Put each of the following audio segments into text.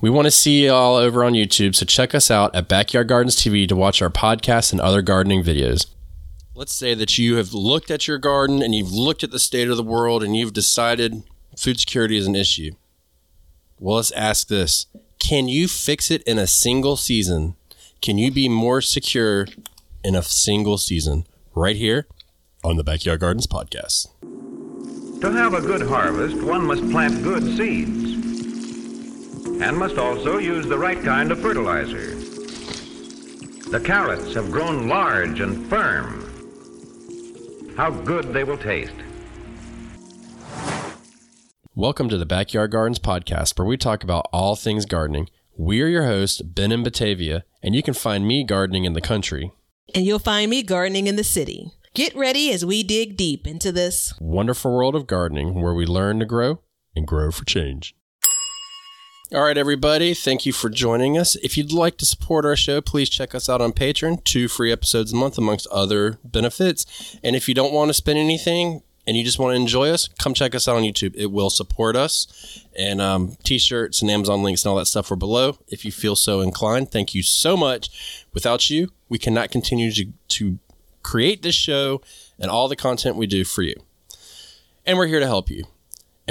We want to see you all over on YouTube, so check us out at Backyard Gardens TV to watch our podcasts and other gardening videos. Let's say that you have looked at your garden and you've looked at the state of the world and you've decided food security is an issue. Well, let's ask this Can you fix it in a single season? Can you be more secure in a single season? Right here on the Backyard Gardens podcast. To have a good harvest, one must plant good seeds and must also use the right kind of fertilizer. The carrots have grown large and firm. How good they will taste. Welcome to the Backyard Gardens podcast, where we talk about all things gardening. We are your hosts, Ben and Batavia, and you can find me gardening in the country. And you'll find me gardening in the city. Get ready as we dig deep into this wonderful world of gardening where we learn to grow and grow for change. All right, everybody, thank you for joining us. If you'd like to support our show, please check us out on Patreon. Two free episodes a month, amongst other benefits. And if you don't want to spend anything, and you just want to enjoy us, come check us out on YouTube. It will support us. And um, t shirts and Amazon links and all that stuff are below if you feel so inclined. Thank you so much. Without you, we cannot continue to, to create this show and all the content we do for you. And we're here to help you.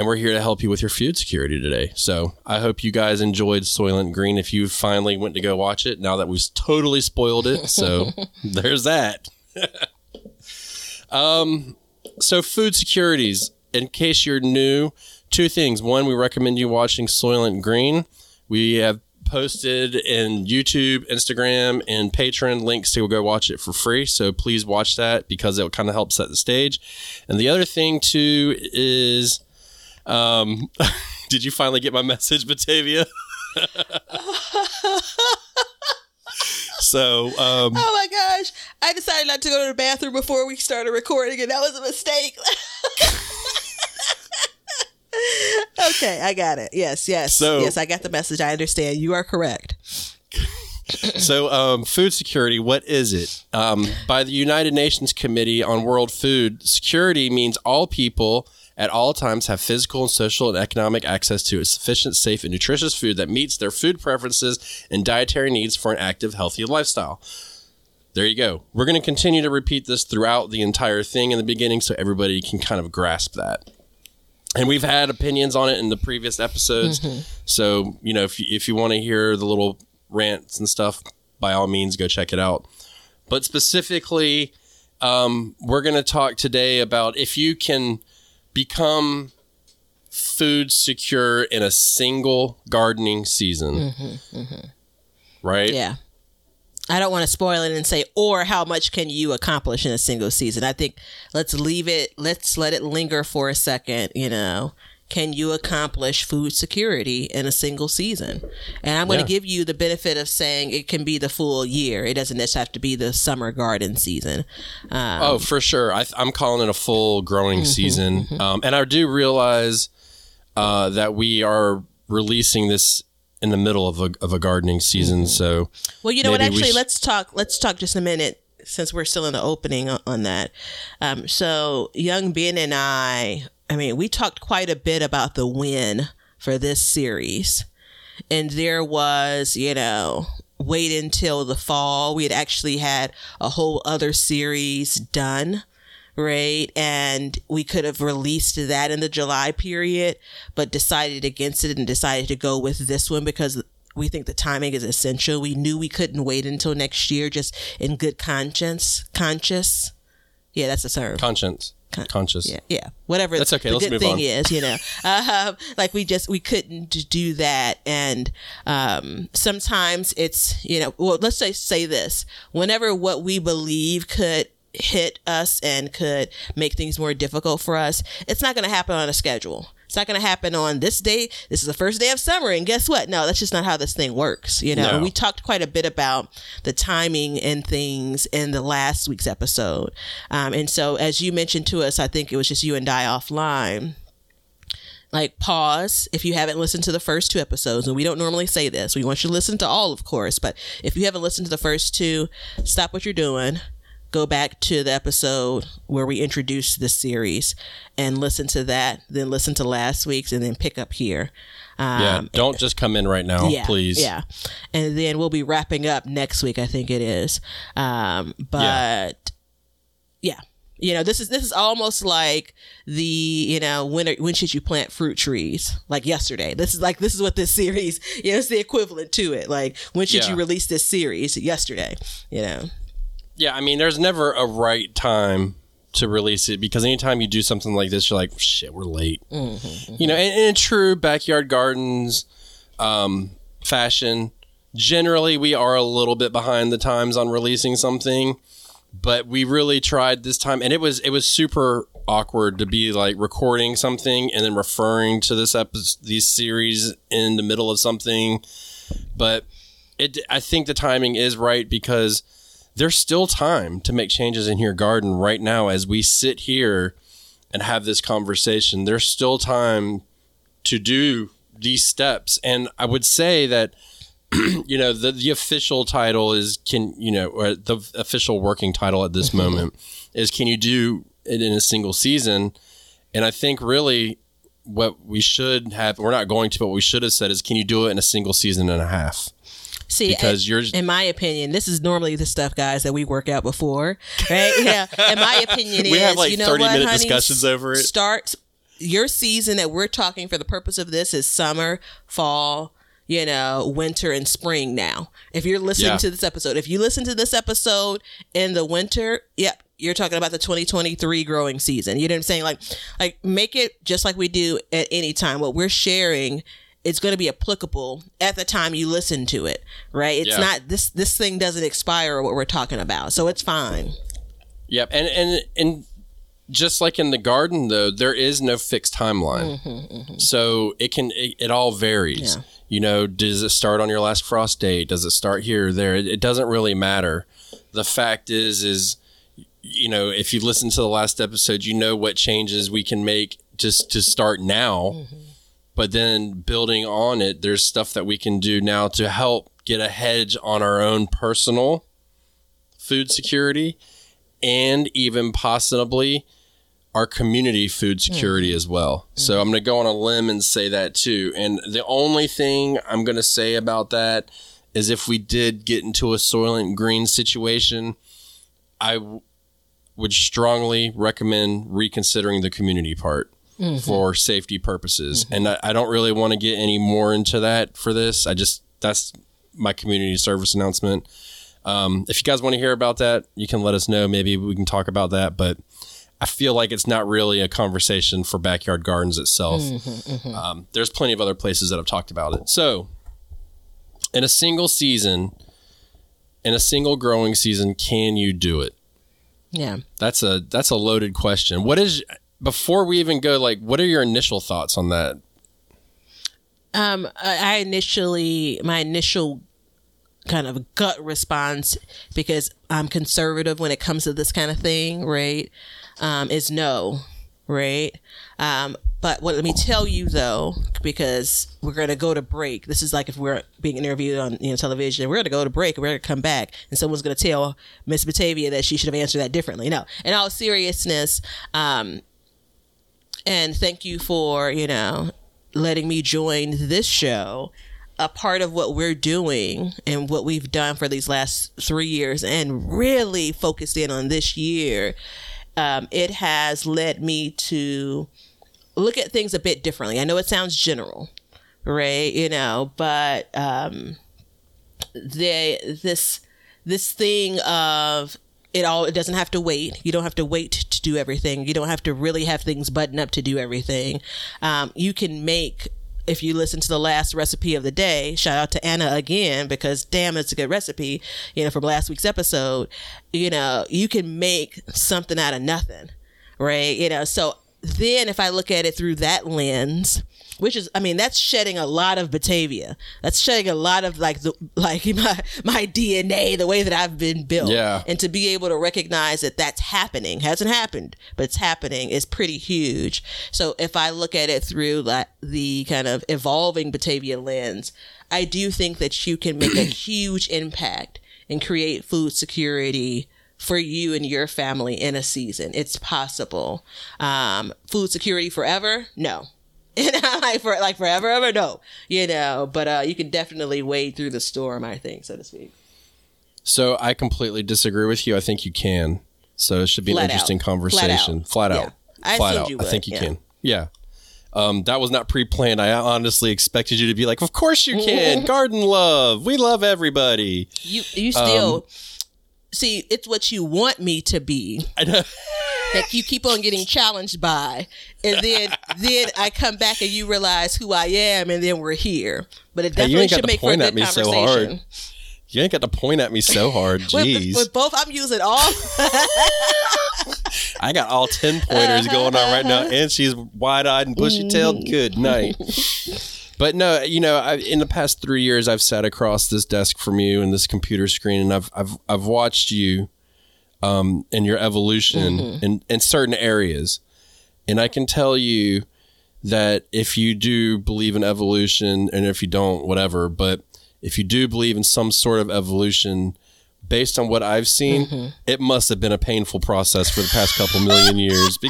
And we're here to help you with your food security today. So I hope you guys enjoyed Soylent Green if you finally went to go watch it now that we've totally spoiled it. So there's that. um, so food securities, in case you're new, two things. One, we recommend you watching Soylent Green. We have posted in YouTube, Instagram, and Patreon links to go watch it for free. So please watch that because it will kind of help set the stage. And the other thing too is, um, did you finally get my message, Batavia? so, um, oh my gosh, I decided not to go to the bathroom before we started recording, and that was a mistake. okay, I got it. Yes, yes, so, yes. I got the message. I understand. You are correct. so, um, food security, what is it? Um, by the United Nations Committee on World Food, security means all people at all times have physical and social and economic access to a sufficient, safe, and nutritious food that meets their food preferences and dietary needs for an active, healthy lifestyle. There you go. We're going to continue to repeat this throughout the entire thing in the beginning so everybody can kind of grasp that and we've had opinions on it in the previous episodes. Mm-hmm. So you know, if you, if you want to hear the little rants and stuff, by all means, go check it out. But specifically, um, we're going to talk today about if you can become food secure in a single gardening season. Mm-hmm, mm-hmm. Right? Yeah. I don't want to spoil it and say, or how much can you accomplish in a single season? I think let's leave it, let's let it linger for a second, you know. Can you accomplish food security in a single season? And I'm going to give you the benefit of saying it can be the full year. It doesn't just have to be the summer garden season. Um, oh, for sure. I, am calling it a full growing mm-hmm, season. Mm-hmm. Um, and I do realize uh, that we are releasing this in the middle of a, of a gardening season. Mm-hmm. So, well, you know what? Actually, sh- let's talk. Let's talk just a minute since we're still in the opening on, on that. Um, so, young Ben and I, I mean, we talked quite a bit about the win for this series, and there was, you know, wait until the fall. We had actually had a whole other series done right? And we could have released that in the July period, but decided against it and decided to go with this one because we think the timing is essential. We knew we couldn't wait until next year, just in good conscience. Conscious. Yeah, that's the term. Conscience. Con- conscious. Yeah, yeah. Whatever. That's okay. The Let's good thing on. is, you know, uh, like we just we couldn't do that, and um, sometimes it's you know, well, let's say say this: whenever what we believe could hit us and could make things more difficult for us, it's not going to happen on a schedule. It's not going to happen on this day. This is the first day of summer. And guess what? No, that's just not how this thing works. You know, no. we talked quite a bit about the timing and things in the last week's episode. Um, and so, as you mentioned to us, I think it was just you and I offline like pause if you haven't listened to the first two episodes and we don't normally say this we want you to listen to all of course but if you haven't listened to the first two stop what you're doing go back to the episode where we introduced this series and listen to that, then listen to last week's, and then pick up here. Um, yeah, don't just come in right now, yeah, please. Yeah, and then we'll be wrapping up next week. I think it is. Um, but yeah. You know, this is this is almost like the you know when are, when should you plant fruit trees? Like yesterday. This is like this is what this series. You know, it's the equivalent to it. Like when should Yeah. you release this series? Yesterday. You know. Yeah, I mean, there's never a right time to release it because anytime you do something like this, you're like, shit, we're late. Mm-hmm, You know, and, and in true backyard gardens um, fashion, generally we are a little bit behind the times on releasing something, but we really tried this time, and it was it was super awkward to be like recording something and then referring to this episode, these series in the middle of something, but it I think the timing is right because there's still time to make changes in your garden right now as we sit here and have this conversation. There's still time to do these steps. And I would say that, you know, the, the official title is can, you know, or the official working title at this mm-hmm. moment is can you do it in a single season? And I think really what we should have, we're not going to, but what we should have said is can you do it in a single season and a half? See, Because in, you're- in my opinion, this is normally the stuff, guys, that we work out before, right? yeah. In my opinion, We is have, like, you know 30 what, minute honey? discussions over it. Start your season that we're talking for the purpose of this is summer, fall, you know, winter and spring. Now, if you're listening Yeah. to this episode, if you listen to this episode in the winter, yep. You're talking about the 2023 growing season. You know what I'm saying? Like, like make it just like we do at any time. What we're sharing it's going to be applicable at the time you listen to it, right? It's Yeah. not this this thing doesn't expire what we're talking about, so it's fine. Yep, and and and just like in the garden, though, there is no fixed timeline, mm-hmm, mm-hmm. so it can it, it all varies. Yeah. You know, does it start on your last frost date? Does it start here or there? It, it doesn't really matter. The fact is, is you know, if you listen to the last episode, you know what changes we can make just to start now. Mm-hmm. But then building on it, there's stuff that we can do now to help get a hedge on our own personal food security and even possibly our community food hmm. security as well. Hmm. So I'm going to go on a limb and say that too. And the only thing I'm going to say about that is if we did get into a Soylent Green situation, I w- would strongly recommend reconsidering the community part for safety purposes. And I, I don't really want to get any more into that for this. I just, that's my community service announcement. Um, if you guys want to hear about that, you can let us know. Maybe we can talk about that. But I feel like it's not really a conversation for backyard gardens itself. Um, there's plenty of other places that have talked about it. So, in a single season, in a single growing season, can you do it? Yeah. That's a that's a loaded question. What is before we even go? Like, what are your initial thoughts on that? Um, I initially, my initial kind of gut response, because I'm conservative when it comes to this kind of thing, right? Um, is no, right? Um, but what let me tell you though, because we're gonna go to break. This is like if we're being interviewed on you know television, we're gonna go to break we're gonna come back, and someone's gonna tell Miss Batavia that she should have answered that differently. No, in all seriousness, um, and thank you for you know letting me join this show a part of what we're doing and what we've done for these last three years and really focused in on this year. Um, it has led me to look at things a bit differently. I know it sounds general right you know but um the this this thing of it all it doesn't have to wait. You don't have to wait do everything. You don't have to really have things buttoned up to do everything. Um, you can make if you listen to the last recipe of the day shout out to anna again because damn it's a good recipe you know from last week's episode. You know you can make something out of nothing right? You know so then if i look at it through that lens which is i mean that's shedding a lot of batavia that's shedding a lot of like the like my my dna the way that i've been built Yeah. and to be able to recognize that that's happening hasn't happened but it's happening is pretty huge so if i look at it through like the kind of evolving batavia lens i do think that you can make a huge impact and create food security for you and your family in a season. It's possible. Um, food security forever? No. You know, like for like forever, ever? No. You know, but uh, you can definitely wade through the storm, I think, so to speak. So I completely disagree with you. I think you can. So it should be Flat an interesting out. Flat conversation. out. Flat out. I Flat out. you I think you yeah. can. Yeah. Um, that was not pre-planned. I honestly expected you to be like, "Of course you can." Garden love. We love everybody. You you still Um, see it's what you want me to be I know. that you keep on getting challenged by, and then then I come back and you realize who I am, and then we're here. But it definitely got should make for a good at me so conversation. hard. You ain't got to point at me so hard. With, Jeez. with both, I'm using all. I got all 10 pointers going on right now, and she's wide eyed and bushy tailed. Good night. But no, you know, I, in the past three years, I've sat across this desk from you and this computer screen, and I've I've I've watched you, um, and your evolution in in certain areas, and I can tell you that if you do believe in evolution, and if you don't, whatever, but if you do believe in some sort of evolution, based on what I've seen, mm-hmm. it must have been a painful process for the past couple million years.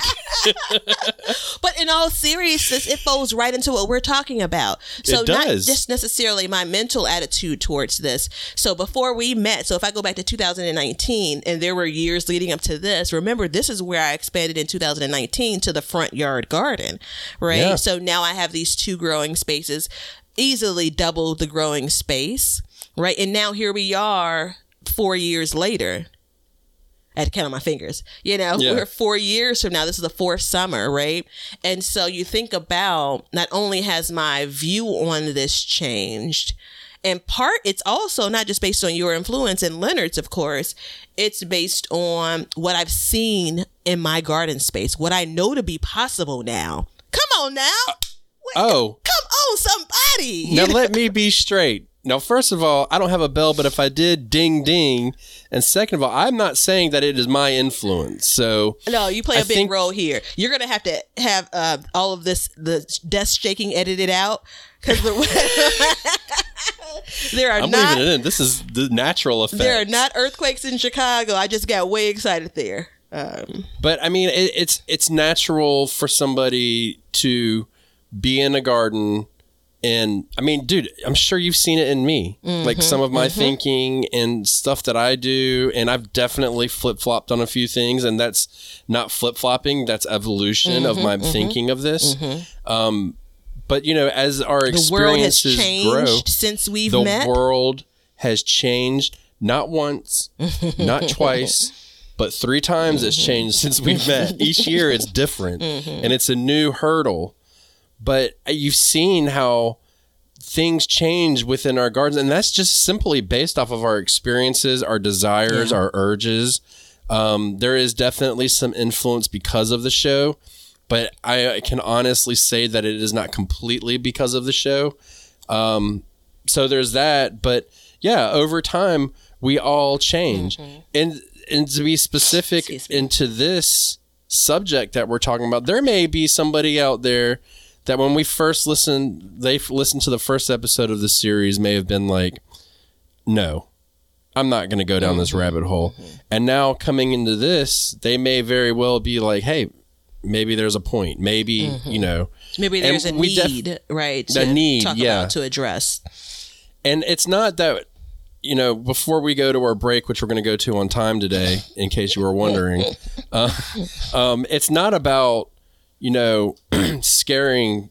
But in all seriousness, it falls right into what we're talking about. So It not just necessarily my mental attitude towards this. So before we met, so if I go back to 2019 and there were years leading up to this, remember this is where I expanded in 2019 to the front yard garden, right? Yeah. So now I have these two growing spaces, easily double the growing space, right? And now here we are 4 years later. I had to count on my fingers. You know, Yeah. we're four years from now. This is the fourth summer, right? And so you think about not only has my view on this changed, in part, it's also not just based on your influence and Leonard's, of course. It's based on what I've seen in my garden space, what I know to be possible now. Come on now. Uh, oh, Come on, somebody. now let me be straight. Now, first of all, I don't have a bell, but if I did, ding ding. And second of all, I'm not saying that it is my influence. So No, you play a big think- role here. You're gonna have to have uh, all of this, the desk shaking, edited out because there are I'm not leaving it in. This is the natural effect. there are not earthquakes in Chicago. I just got way excited there. Um, But I mean, it, it's it's natural for somebody to be in a garden, and I mean, dude, I'm sure you've seen it in me, like some of my mm-hmm. Mm-hmm. thinking and stuff that I do, and I've definitely flip flopped on a few things, and that's not flip flopping, that's evolution of mm-hmm, my thinking of this. Um, but you know, as our the world has experiences changed grow, since we've the met. The world has changed not once, not twice, but three times it's changed since we've met. Each year it's different and it's a new hurdle. But you've seen how things change within our gardens, and that's just simply based off of our experiences, our desires, our urges. Um, there is definitely some influence because of the show, but I, I can honestly say that it is not completely because of the show. Um, so there's that but yeah over time we all change. And and to be specific into this subject that we're talking about there may be somebody out there that when we first listened they listened to the first episode of the series may have been like no i'm not going to go down this rabbit hole and now coming into this they may very well be like hey maybe there's a point maybe you know Maybe there's a we def- need, right? The To need, talk yeah. about to address. and it's not that you know before we go to our break which we're going to go to on time today in case you were wondering uh, um, it's not about you know scaring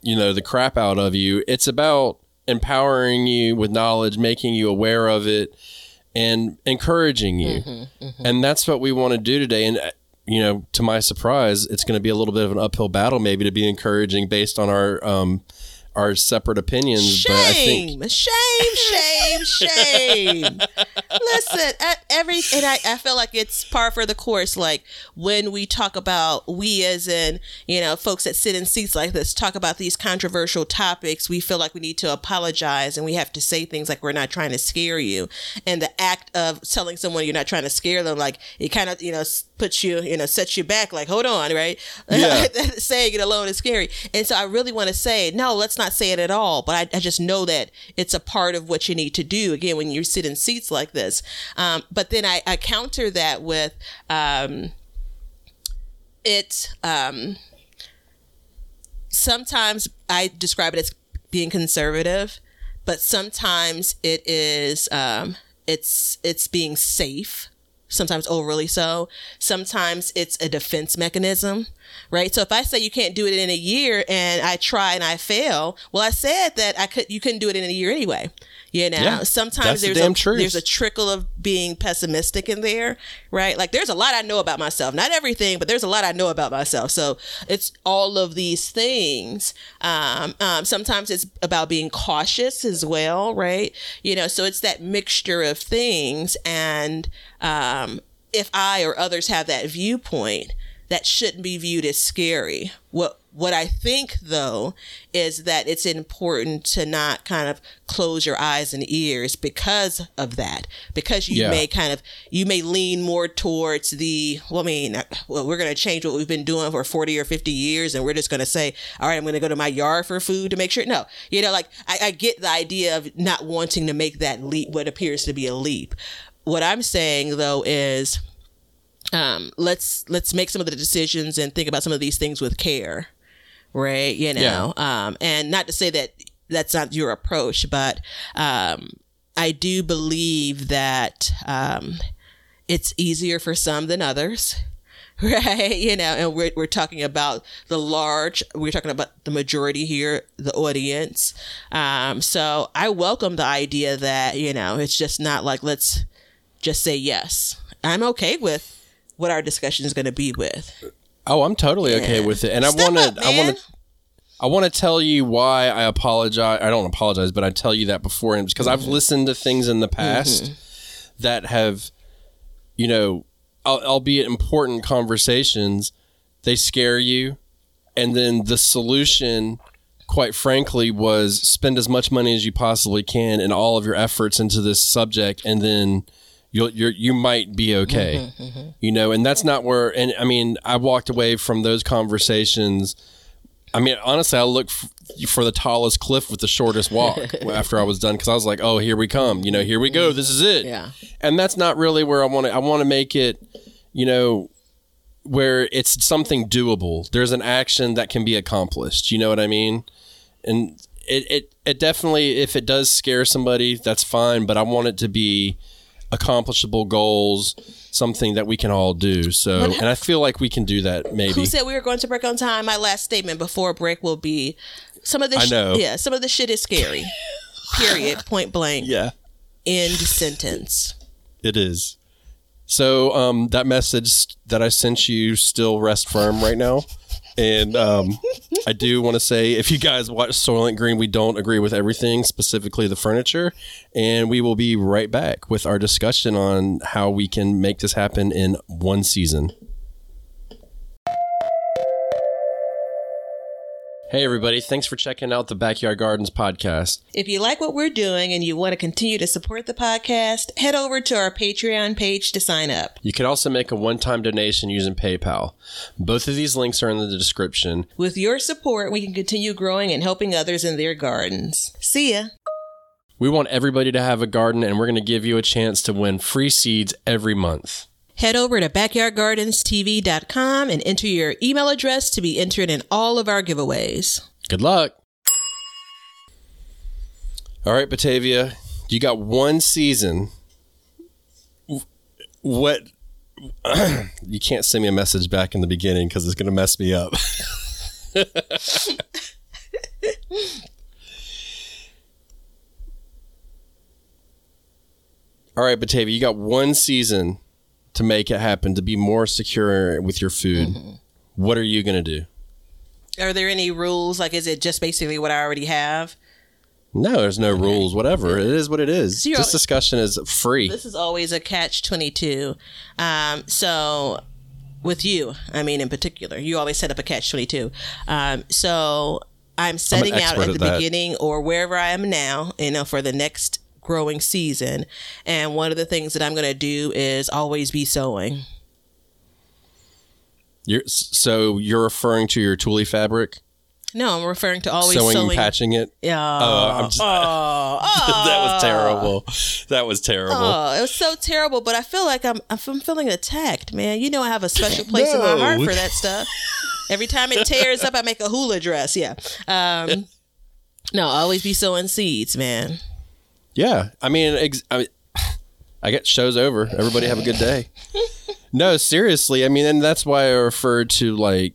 you know the crap out of you. It's about empowering you with knowledge making you aware of it and encouraging you. And that's what we want to do today. And uh, you know to my surprise it's going to be a little bit of an uphill battle maybe to be encouraging based on our um our separate opinions but i think Shame, shame, shame, shame. Listen, at every and I, I feel like it's par for the course. Like when we talk about we as in you know folks that sit in seats like this talk about these controversial topics, we feel like we need to apologize and we have to say things like we're not trying to scare you. And the act of telling someone you're not trying to scare them, like it kind of you know puts you you know sets you back. Like hold on, right? Yeah. saying it alone is scary. And so I really want to say, no, let's not say it at all. But I, I just know that it's a part of what you need to do. Again, when you sit in seats like this, this. Um, but then I, I counter that with um, it. Um, sometimes I describe it as being conservative, but sometimes it is um, it's it's being safe sometimes oh, overly so. Sometimes it's a defense mechanism, right? So if I say you can't do it in a year and I try and I fail, well, I said that I could, you couldn't do it in a year anyway. You know, Yeah, sometimes the there's damn a truth. there's a trickle of being pessimistic in there, right? Like there's a lot I know about myself, not everything, but there's a lot I know about myself. So it's all of these things. Um, um, sometimes it's about being cautious as well, right? You know, so it's that mixture of things. And um, if I or others have that viewpoint, that shouldn't be viewed as scary. What what I think though is that it's important to not kind of close your eyes and ears because of that. Because you Yeah. may kind of you may lean more towards the well I mean well we're going to change what we've been doing for 40 or 50 years and we're just going to say all right I'm going to go to my yard for food to make sure no you know like I, I get the idea of not wanting to make that leap what appears to be a leap what I'm saying though is um, let's let's make some of the decisions and think about some of these things with care, right? You know, um, and not to say that that's not your approach, but um, I do believe that um, it's easier for some than others. Right, you know, and we're we're talking about the large. We're talking about the majority here, the audience. Um, so I welcome the idea that you know it's just not like let's just say yes. I'm okay with what our discussion is going to be with. Oh, I'm totally okay Yeah. with it, and I want to. I want to. I want to tell you why I apologize. I don't apologize, but I tell you that beforehand because I've Mm-hmm. listened to things in the past that have, you know, albeit important conversations, they scare you, and then the solution, quite frankly, was spend as much money as you possibly can and all of your efforts into this subject, and then you'll you're, you might be okay mm-hmm, mm-hmm. you know and that's not where and i mean i walked away from those conversations. I mean honestly i look f- for the tallest cliff with the shortest walk after i was done because i was like oh here we come you know here we go this is it. Yeah. and that's not really where i want to i want to make it you know where it's something doable. There's an action that can be accomplished you know what i mean? And it, it it definitely if it does scare somebody that's fine but i want it to be accomplishable goals something that we can all do so and i feel like we can do that maybe Who said we were going to break on time? My last statement before break will be some of this. I know. yeah, some of the shit is scary. Period. Point blank. yeah End sentence. it is so um that message that i sent you still rest firm right now and um i do want to say if you guys watch soylent green we don't agree with everything specifically the furniture. And we will be right back with our discussion on how we can make this happen in one season Hey, everybody. Thanks for checking out the Backyard Gardens podcast. If you like what we're doing and you want to continue to support the podcast, head over to our Patreon page to sign up. You can also make a one time donation using PayPal. Both of these links are in the description. With your support, we can continue growing and helping others in their gardens. See ya. We want everybody to have a garden, and we're going to give you a chance to win free seeds every month. Head over to backyardgardenstv.com and enter your email address to be entered in all of our giveaways. Good luck. All right, Batavia, you got one season. What? you can't send me a message back in the beginning because it's going to mess me up. All right, Batavia, you got one season to make it happen, to be more secure with your food. What are you going to do? Are there any rules? Like, is it just basically what I already have? No, there's no rules. Whatever it is, what it is. you're- this discussion is free. This is always a catch 22. Um, so, with you, I mean, in particular, you always set up a catch 22. Um, so, I'm setting out expert at the beginning or wherever I am now, you know, for the next growing season. And one of the things that I'm going to do is always be sewing. You're, so you're referring to your tulle fabric? No, I'm referring to always sewing, sewing. patching it. Yeah. Oh, just, that was terrible. That was terrible. Oh, it was so terrible. But I feel like I'm I'm feeling attacked, man. You know, I have a special place in my heart for that stuff. Every time it tears up, I make a hula dress. Yeah. Um, no, always be sowing seeds, man. Yeah, I mean, ex- I, mean, I get shows over. Everybody have a good day. no, seriously. I mean, and that's why I referred to like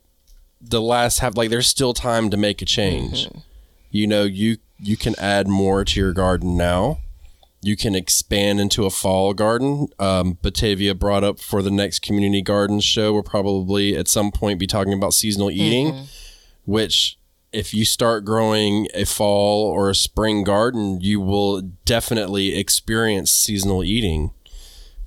the last half. Like, there's still time to make a change. You know, you you can add more to your garden now. You can expand into a fall garden. Um, Batavia brought up for the next community garden show. We'll probably at some point be talking about seasonal eating, which if you start growing a fall or a spring garden, you will definitely experience seasonal eating.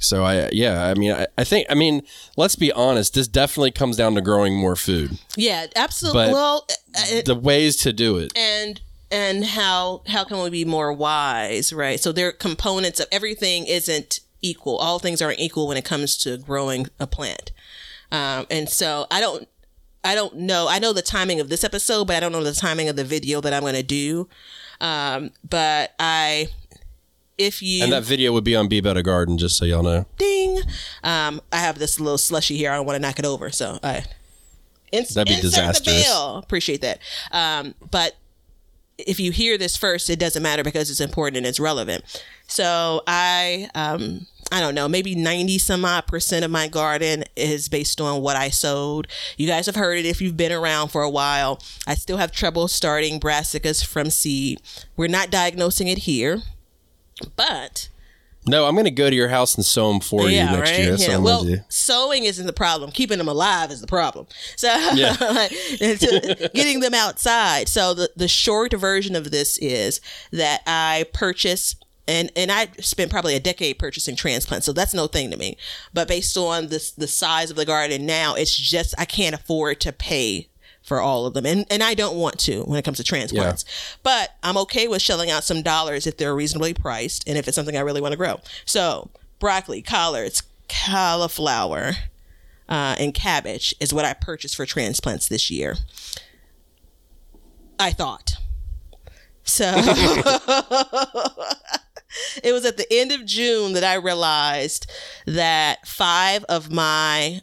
So I, yeah, I mean, I, I think, I mean, let's be honest. This definitely comes down to growing more food. Yeah, absolutely. But- well, uh, The ways to do it. and and how how can we be more wise, right? So there are components of everything isn't equal. All things aren't equal when it comes to growing a plant. Um, and so I don't I don't know. I know the timing of this episode, but I don't know the timing of the video that I'm going to do. Um, but I if you And that video would be on Be Better Garden, just so y'all know. ding. Um, I have this little slushy here. I don't want to knock it over, so I. Ins- That'd be disastrous. Appreciate that. Um, but if you hear this first, it doesn't matter because it's important and it's relevant. So I, um, I don't know, maybe 90 some odd percent of my garden is based on what I sowed. You guys have heard it if you've been around for a while. I still have trouble starting brassicas from seed. We're not diagnosing it here, but No, I'm going to go to your house and sow them for you next year. That's yeah. what I'm Well, do. sewing isn't the problem. Keeping them alive is the problem. So Yeah. getting them outside. So the, the short version of this is that I purchase and and I spent probably a decade purchasing transplants, so that's no thing to me. But based on this the size of the garden now, it's just I can't afford to pay for all of them, and and I don't want to when it comes to transplants. But I'm okay with shelling out some dollars if they're reasonably priced, and if it's something I really want to grow. So broccoli, collards, cauliflower, uh, and cabbage is what I purchased for transplants this year. I thought. So it was at the end of June that I realized that five of my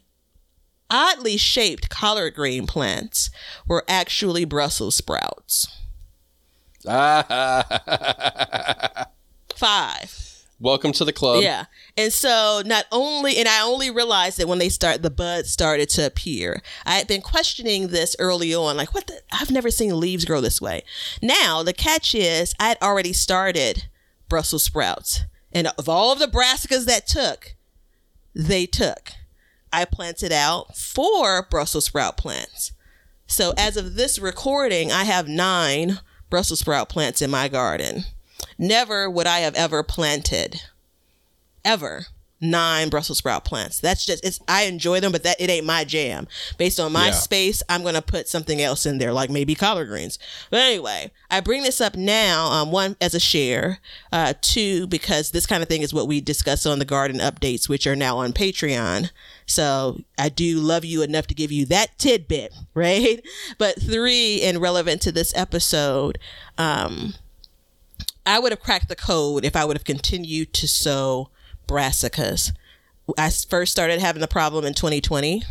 oddly shaped collard green plants were actually Brussels sprouts. Five. Welcome to the club. Yeah. And so not only and I only realized that when they start the buds started to appear. I had been questioning this early on, like what the I've never seen leaves grow this way. Now the catch is I had already started Brussels sprouts. And of all of the brassicas that took, they took. I planted out four Brussels sprout plants. So as of this recording, I have nine Brussels sprout plants in my garden. Never would I have ever planted ever nine Brussels sprout plants. That's just it's I enjoy them, but that it ain't my jam. Based on my Yeah. space, I'm gonna put something else in there, like maybe collard greens. But anyway, I bring this up now, um, one as a share, uh, two because this kind of thing is what we discuss on the garden updates, which are now on Patreon. So I do love you enough to give you that tidbit, right? But three, and relevant to this episode, um, I would have cracked the code if I would have continued to sow brassicas. I first started having the problem in 2020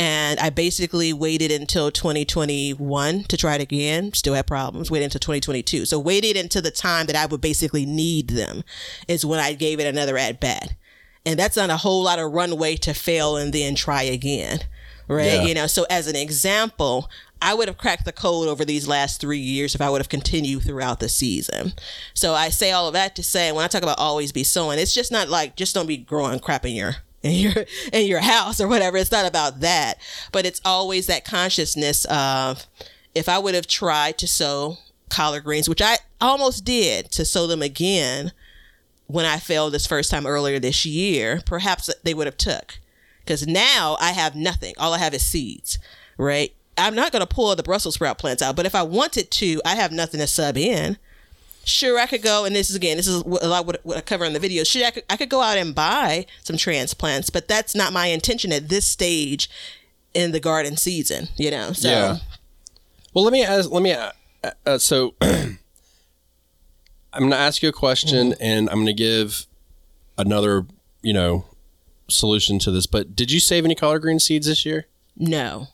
and I basically waited until 2021 to try it again. Still had problems. Waited until 2022. So waited until the time that I would basically need them is when I gave it another at bat. And that's not a whole lot of runway to fail and then try again. Right. Yeah. You know, so as an example, I would have cracked the code over these last three years if I would have continued throughout the season. So I say all of that to say, when I talk about always be sowing, it's just not like just don't be growing crap in your in your in your house or whatever. It's not about that, but it's always that consciousness of if I would have tried to sow collard greens, which I almost did to sow them again when I failed this first time earlier this year, perhaps they would have took. Because now I have nothing. All I have is seeds, right? I'm not going to pull the Brussels sprout plants out, but if I wanted to, I have nothing to sub in. Sure, I could go, and this is again, this is a lot what, what I cover in the video. Sure, I could, I could go out and buy some transplants, but that's not my intention at this stage in the garden season, you know? So, Yeah. Well, let me ask. Let me. Uh, uh, so, I'm going to ask you a question, Mm-hmm. and I'm going to give another, you know, solution to this. But did you save any collard green seeds this year? No.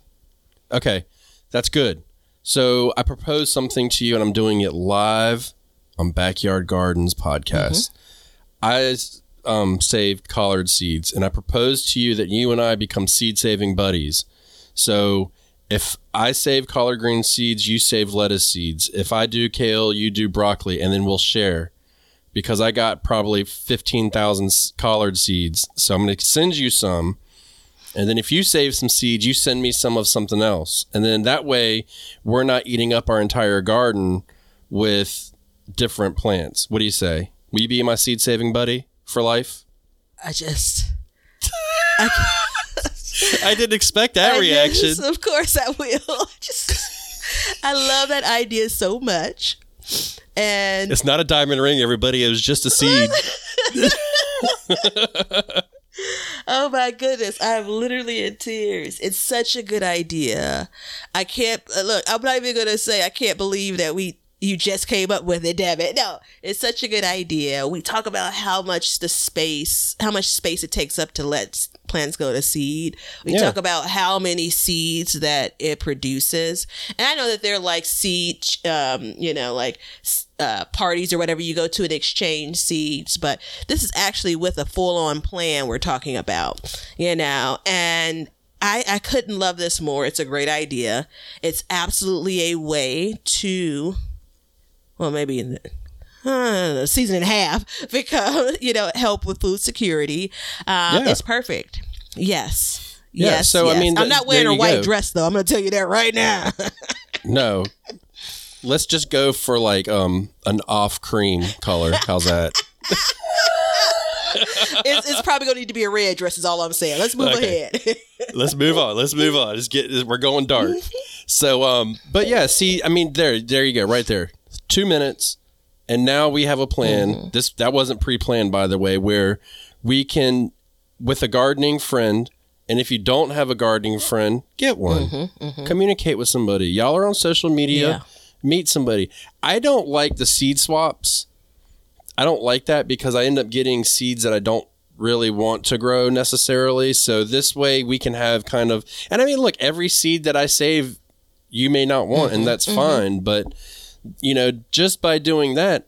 Okay, that's good. So I proposed something to you, and I'm doing it live on Backyard Gardens podcast. I um, saved collard seeds, and I proposed to you that you and I become seed saving buddies. So if I save collard green seeds, you save lettuce seeds. If I do kale, you do broccoli, and then we'll share. Because I got probably 15,000 s- collard seeds. So I'm going to send you some. And then if you save some seeds, you send me some of something else. And then that way, we're not eating up our entire garden with different plants. What do you say? Will you be my seed saving buddy for life? I just. I didn't expect that I reaction. just- of course, I will. just. I love that idea so much, and It's not a diamond ring, everybody. It was just a seed. Oh my goodness, I'm literally in tears. It's such a good idea. I can't uh, look. I'm not even gonna say I can't believe that we you just came up with it. Damn it! No, it's such a good idea. We talk about how much the space, how much space it takes up to let plants go to seed. We Yeah. talk about how many seeds that it produces, and I know that they're like seed, um, you know, like uh, parties or whatever you go to and exchange seeds, but this is actually with a full on plan we're talking about, you know, and I, I couldn't love this more. It's a great idea. It's absolutely a way to, well, maybe in the, uh, a season and a half because, you know, help with food security. Um, Yeah. It's perfect. Yes. Yeah, yes. so, I yes. mean, I'm not wearing a white go. dress though. I'm going to tell you that right now. No. Let's just go for like um an off cream color. How's that? it's, it's probably going to need to be a red dress. Is all I'm saying. Let's move Okay. ahead. Let's move on. Let's move on. Let's get we're going dark. So um but yeah, see, I mean there there you go, right there. 2 minutes and now we have a plan. Mm. This that wasn't pre-planned by the way where we can with a gardening friend and if you don't have a gardening friend, get one. Mm-hmm, mm-hmm. Communicate with somebody. Y'all are on social media. Yeah. Meet somebody. I don't like the seed swaps. I don't like that because I end up getting seeds that I don't really want to grow necessarily. So this way we can have kind of, and I mean, look, every seed that I save, you may not want, and mm-hmm, that's fine. But, you know, just by doing that,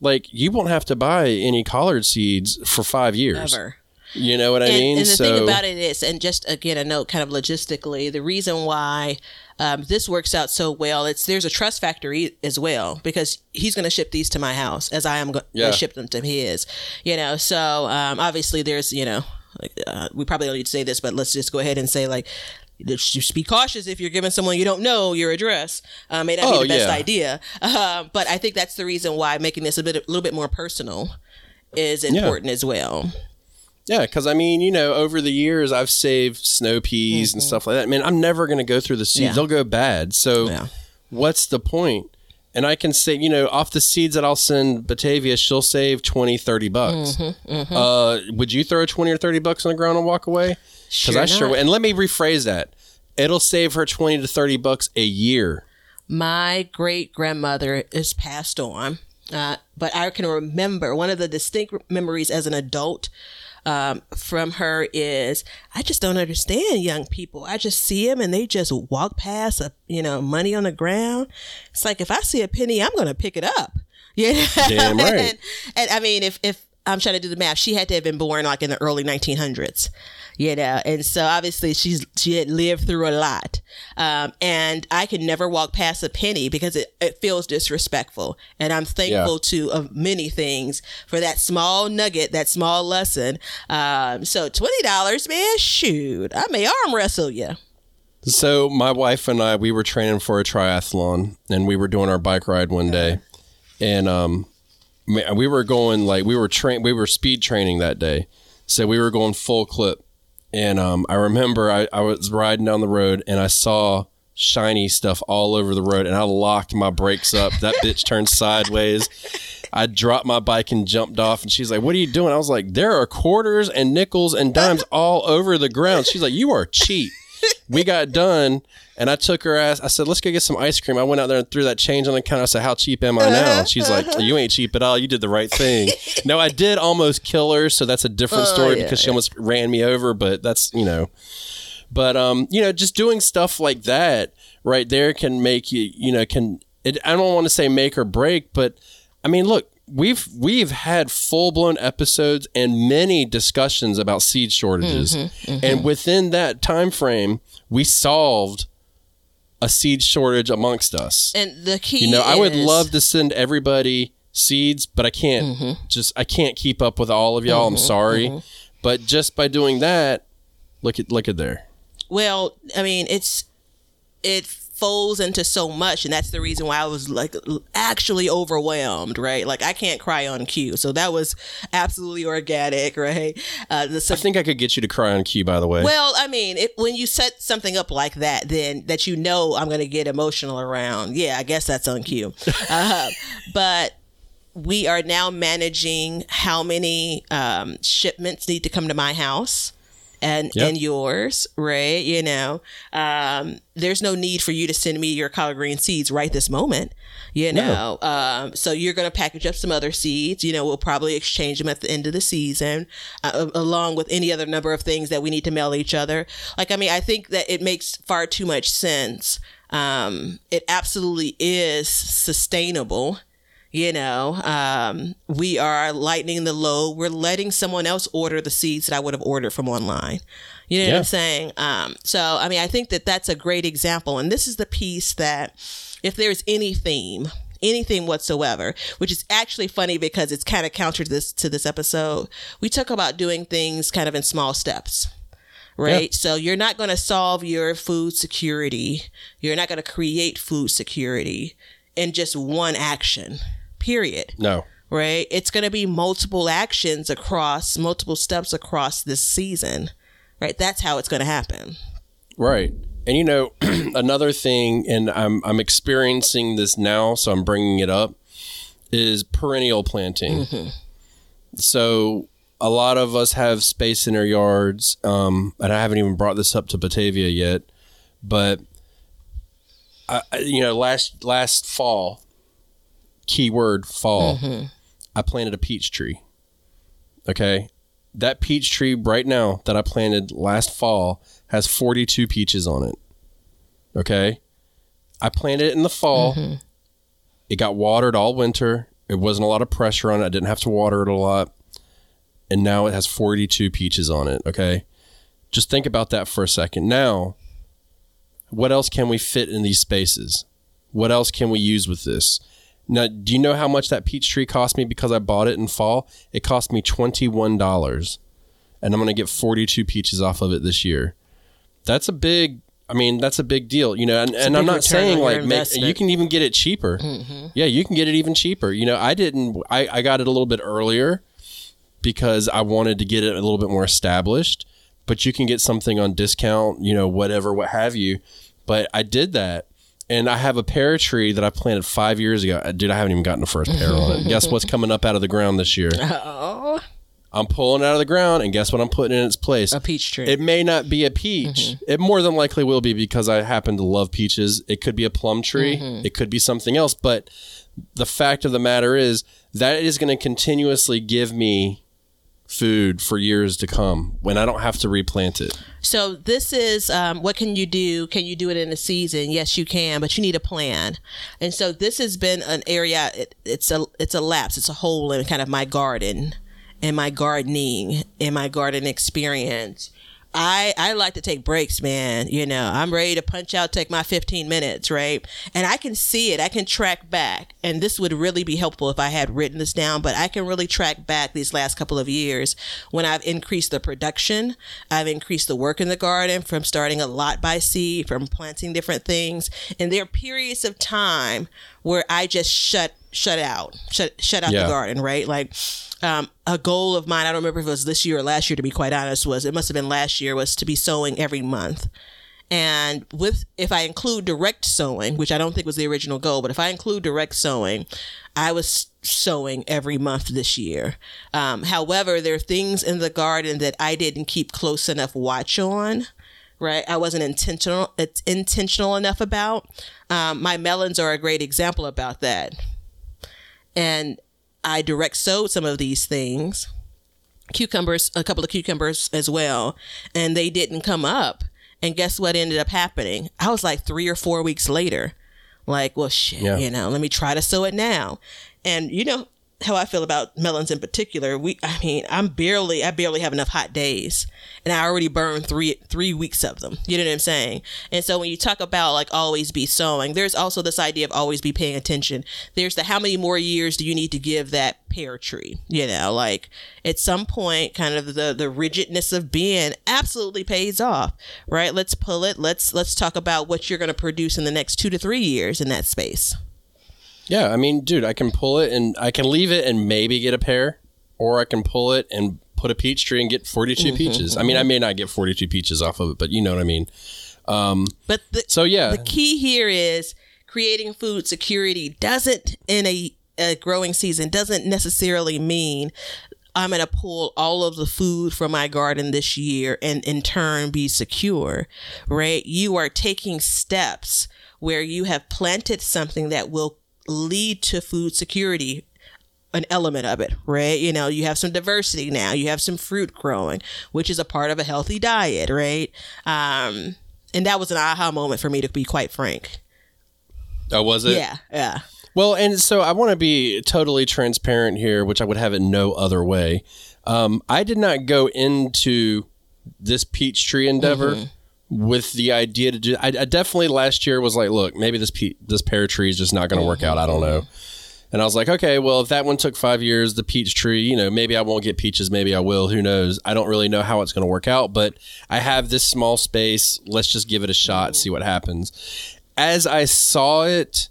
like you won't have to buy any collard seeds for five years. Ever. You know what I and, mean? and the so, thing about it is, and just again a note, kind of logistically, the reason why um, this works out so well, it's there's a trust factor e- as well because he's going to ship these to my house as I am going Yeah. to ship them to his. You know, so um, obviously there's you know like, uh, we probably don't need to say this, but let's just go ahead and say like. Just be cautious if you're giving someone you don't know your address. Uh, may not Oh, be the best yeah. idea, uh, but I think that's the reason why making this a bit, a little bit more personal is important as well. Yeah, because I mean, you know, over the years, I've saved snow peas and stuff like that. I mean, I'm never going to go through the seeds; Mm-hmm. Yeah. they'll go bad. So, Yeah. what's the point? And I can say, you know, off the seeds that I'll send Batavia, she'll save 20, 30 bucks. Mm-hmm, Uh, would you throw 20 or 30 bucks on the ground and walk away? Because Sure I sure would. And let me rephrase that. It'll save her 20 to 30 bucks a year. my great grandmother is passed on, uh, but I can remember one of the distinct memories as an adult um, from her is I just don't understand young people. I just see them and they just walk past, a, you know, money on the ground. It's like if I see a penny, I'm going to pick it up. Yeah, Damn right. and, and I mean, if if I'm trying to do the math, she had to have been born like in the early 1900s you know? And so obviously she's she had lived through a lot. Um, and i can never walk past a penny because it, it feels disrespectful. And i'm thankful to of many things for that small nugget that small lesson. Um, so $20 man shoot. I may arm wrestle you So my wife and I, we were training for a triathlon, and we were doing our bike ride one day, and um, we were going like we were train, we were speed training that day, so we were going full clip, and um, I remember I, I was riding down the road and I saw shiny stuff all over the road, and I locked my brakes up. That bitch turned sideways. I dropped my bike and jumped off, and she's like, "What are you doing?" I was like, "There are quarters and nickels and dimes all over the ground." She's like, "You are cheap." We got done, and I took her ass. I said, "Let's go get some ice cream." I went out there and threw that change on the counter. I said, "How cheap am I now?" And she's like, "You ain't cheap at all. You did the right thing." no, I did almost kill her, so that's a different Oh, story yeah, because she almost ran me over. But that's you know, but um, you know, just doing stuff like that right there can make you, you know, can it, I don't want to say make or break, but I mean, look, we've we've had full blown episodes and many discussions about seed shortages, mm-hmm, mm-hmm. and within that time frame, we solved a seed shortage amongst us. And the key, You know, I would love to send everybody seeds, but I can't mm-hmm. just I can't keep up with all of y'all. I'm sorry. But just by doing that, look at look at there. Well, I mean, it's it folds into so much, and that's the reason why I was like actually overwhelmed, right? Like I can't cry on cue, so that was absolutely organic, right? Uh, the I think I could get you to cry on cue, by the way. Well, I mean, it, when you set something up like that, then that you know I'm going to get emotional around. Yeah, I guess that's on cue. uh, but we are now managing how many um, shipments need to come to my house and Yep. and yours, right? You know, um, there's no need for you to send me your collard green seeds right this moment. You know, um, so you're going to package up some other seeds. You know, we'll probably exchange them at the end of the season, uh, along with any other number of things that we need to mail each other. Like, I mean, I think that it makes far too much sense. Um, it absolutely is sustainable you know um, we are lightening the load. We're letting someone else order the seeds that i would have ordered from online. You know what i'm saying? Um, so i mean i think that that's a great example. And this is the piece that if there's any theme anything whatsoever which is actually funny because it's kind of counter to this to this episode we talk about doing things kind of in small steps right? So you're not going to solve your food security. You're not going to create food security in just one action, period. no. Right? It's going to be multiple actions across multiple steps across this season. Right? That's how it's going to happen. Right. And you know, another thing, and I'm I'm experiencing this now, so I'm bringing it up, is perennial planting. So a lot of us have space in our yards, um, and I haven't even brought this up to Batavia yet, but I, I- you know, last last fall, keyword fall, mm-hmm. I planted a peach tree. Okay, that peach tree right now that I planted last fall has 42 peaches on it. Okay. I planted it in the fall. Mm-hmm. It got watered all winter. It wasn't a lot of pressure on it. I didn't have to water it a lot. And now it has 42 peaches on it. Okay. Just think about that for a second. Now, what else can we fit in these spaces? What else can we use with this? Now, do you know how much that peach tree cost me because I bought it in fall? It cost me $21 and I'm going to get 42 peaches off of it this year. That's a big, I mean, that's a big deal, you know. And, and I'm not saying like make, you can even get it cheaper. Yeah, you can get it even cheaper. You know, I didn't, I, I got it a little bit earlier because I wanted to get it a little bit more established. But you can get something on discount, you know, whatever, what have you. But I did that. And I have a pear tree that I planted five years ago. Uh, Dude, I haven't even gotten the first pear on it. Guess what's coming up out of the ground this year? Oh, I'm pulling out of the ground, and guess what I'm putting in its place? a peach tree. It may not be a peach. It more than likely will be because I happen to love peaches. It could be a plum tree. It could be something else. But the fact of the matter is that is going to continuously give me food for years to come when I don't have to replant it. So this is um, what can you do? Can you do it in a season? Yes, you can, but you need a plan. And so this has been an area. It, it's a it's a lapse. It's a hole in kind of my garden, and my gardening, and my garden experience. I, I like to take breaks, man. You know, I'm ready to punch out, take my 15 minutes, right? And I can see it. I can track back. And this would really be helpful if I had written this down, but I can really track back these last couple of years when I've increased the production. I've increased the work in the garden from starting a lot by seed, from planting different things. And there are periods of time where I just shut shut out, shut shut out Yeah. the garden, right? Like um, a goal of mine, I don't remember if it was this year or last year, to be quite honest, was it must have been last year, was to be sowing every month. And with if I include direct sowing, which I don't think was the original goal, but if I include direct sowing, I was sowing every month this year. Um, however, there are things in the garden that I didn't keep close enough watch on right? I wasn't intentional it's intentional enough about. Um, my melons are a great example about that. And I direct sowed some of these things, cucumbers, a couple of cucumbers as well, and they didn't come up. And guess what ended up happening? I was like three or four weeks later, like, well, shit, Yeah. you know, let me try to sow it now. And you know how I feel about melons in particular. We, I mean, I'm barely, I barely have enough hot days, and I already burned three three weeks of them. You know what I'm saying? And so when you talk about like always be sowing, there's also this idea of always be paying attention. There's the how many more years do you need to give that pear tree? You know, like at some point, kind of the the rigidness of being absolutely pays off, right? Let's pull it. Let's let's talk about what you're going to produce in the next two to three years in that space. Yeah, I mean, dude, I can pull it and I can leave it and maybe get a pear, or I can pull it and put a peach tree and get 42 mm-hmm, peaches. I mean, I mm-hmm. may not get 42 peaches off of it, but you know what I mean. Um, but the, So yeah, the key here is creating food security doesn't in a, a growing season doesn't necessarily mean I'm going to pull all of the food from my garden this year and in turn be secure, right? You are taking steps where you have planted something that will lead to food security an element of it, right? You know, you have some diversity now. You have some fruit growing, which is a part of a healthy diet, right? Um, and that was an aha moment for me, to be quite frank. oh, was it? Yeah, yeah. Well, and so I want to be totally transparent here, which I would have it no other way. Um, I did not go into this peach tree endeavor with the idea to do. I, I definitely last year was like, look, maybe this pe- this pear tree is just not going to work out. I don't know. And I was like, okay, well, if that one took five years, the peach tree, you know, maybe I won't get peaches, maybe I will. Who knows? I don't really know how it's going to work out, but I have this small space. Let's just give it a shot, see what happens. As I saw it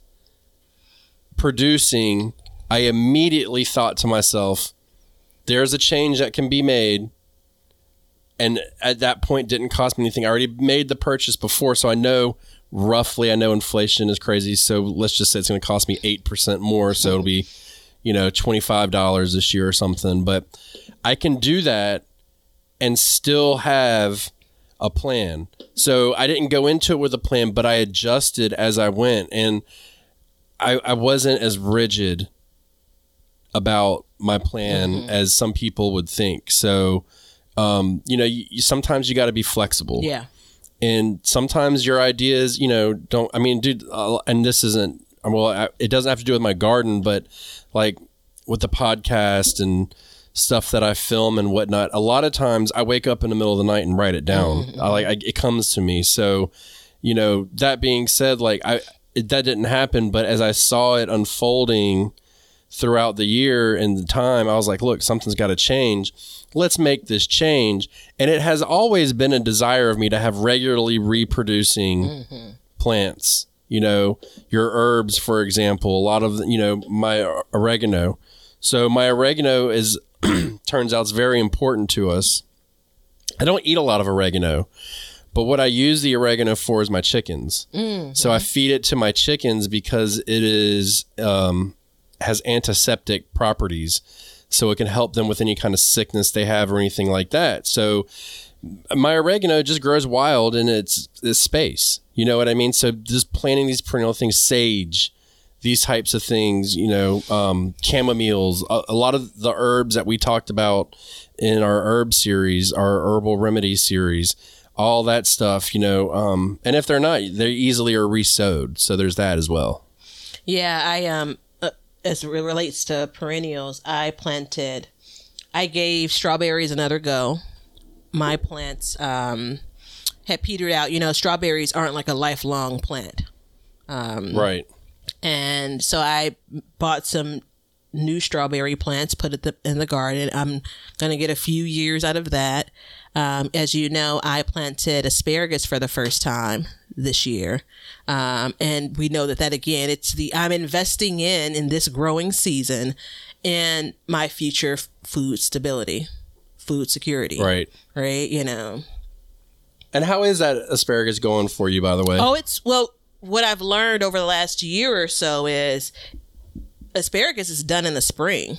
producing, I immediately thought to myself, there's a change that can be made. And at that point, didn't cost me anything. I already made the purchase before, so I know roughly. I know inflation is crazy, so let's just say it's going to cost me eight percent more. So it'll be, you know, twenty five dollars this year or something. But I can do that and still have a plan. So I didn't go into it with a plan, but I adjusted as I went, and I, I wasn't as rigid about my plan mm-hmm. as some people would think. So, um, you know, you, you, sometimes you got to be flexible Yeah. and sometimes your ideas, you know, don't. I mean, dude, uh, and this isn't. Well, I- it doesn't have to do with my garden, but like with the podcast and stuff that I film and whatnot. A lot of times, I wake up in the middle of the night and write it down. I like I, it comes to me. So, you know, that being said, like I it, that didn't happen, but as I saw it unfolding throughout the year and the time, I was like, look, something's got to change. Let's make this change. And it has always been a desire of me to have regularly reproducing plants. You know, your herbs, for example, a lot of, you know, my oregano. So my oregano is, turns out, it's very important to us. I don't eat a lot of oregano, but what I use the oregano for is my chickens. So I feed it to my chickens because it is um, has antiseptic properties, so it can help them with any kind of sickness they have or anything like that. So my oregano just grows wild in its, its space. You know what I mean? So just planting these perennial things, sage, these types of things, you know, um, chamomiles, a, a lot of the herbs that we talked about in our herb series, our herbal remedy series, all that stuff, you know. Um, and if they're not, they easily are resowed. So there's that as well. Yeah, I um as it relates to perennials, I planted I gave strawberries another go. My plants um had petered out. You know, strawberries aren't like a lifelong plant. Um, Right. And so I bought some new strawberry plants, put it in the garden. I'm going to get a few years out of that. Um, as you know, I planted asparagus for the first time this year. Um, and we know that that again, it's the, I'm investing in, in this growing season in my future f- food stability, food security. Right. Right. You know, And how is that asparagus going for you, by the way? Oh, it's well. What I've learned over the last year or so is asparagus is done in the spring,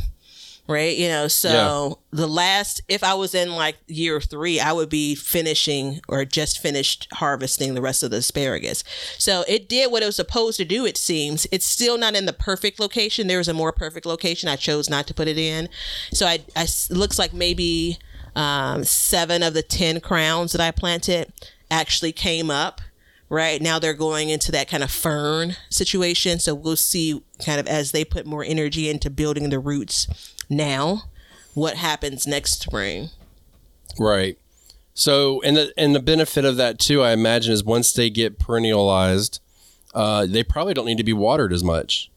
right? You know, so the last, if I was in like year three, I would be finishing or just finished harvesting the rest of the asparagus. So it did what it was supposed to do, it seems. It's still not in the perfect location. There was a more perfect location. I chose not to put it in. So I, I it looks like maybe um, seven of the 10 crowns that I planted actually came up right now they're going into that kind of fern situation so we'll see kind of as they put more energy into building the roots now what happens next spring Right. So, and the and the benefit of that too, I imagine, is once they get perennialized, uh, they probably don't need to be watered as much.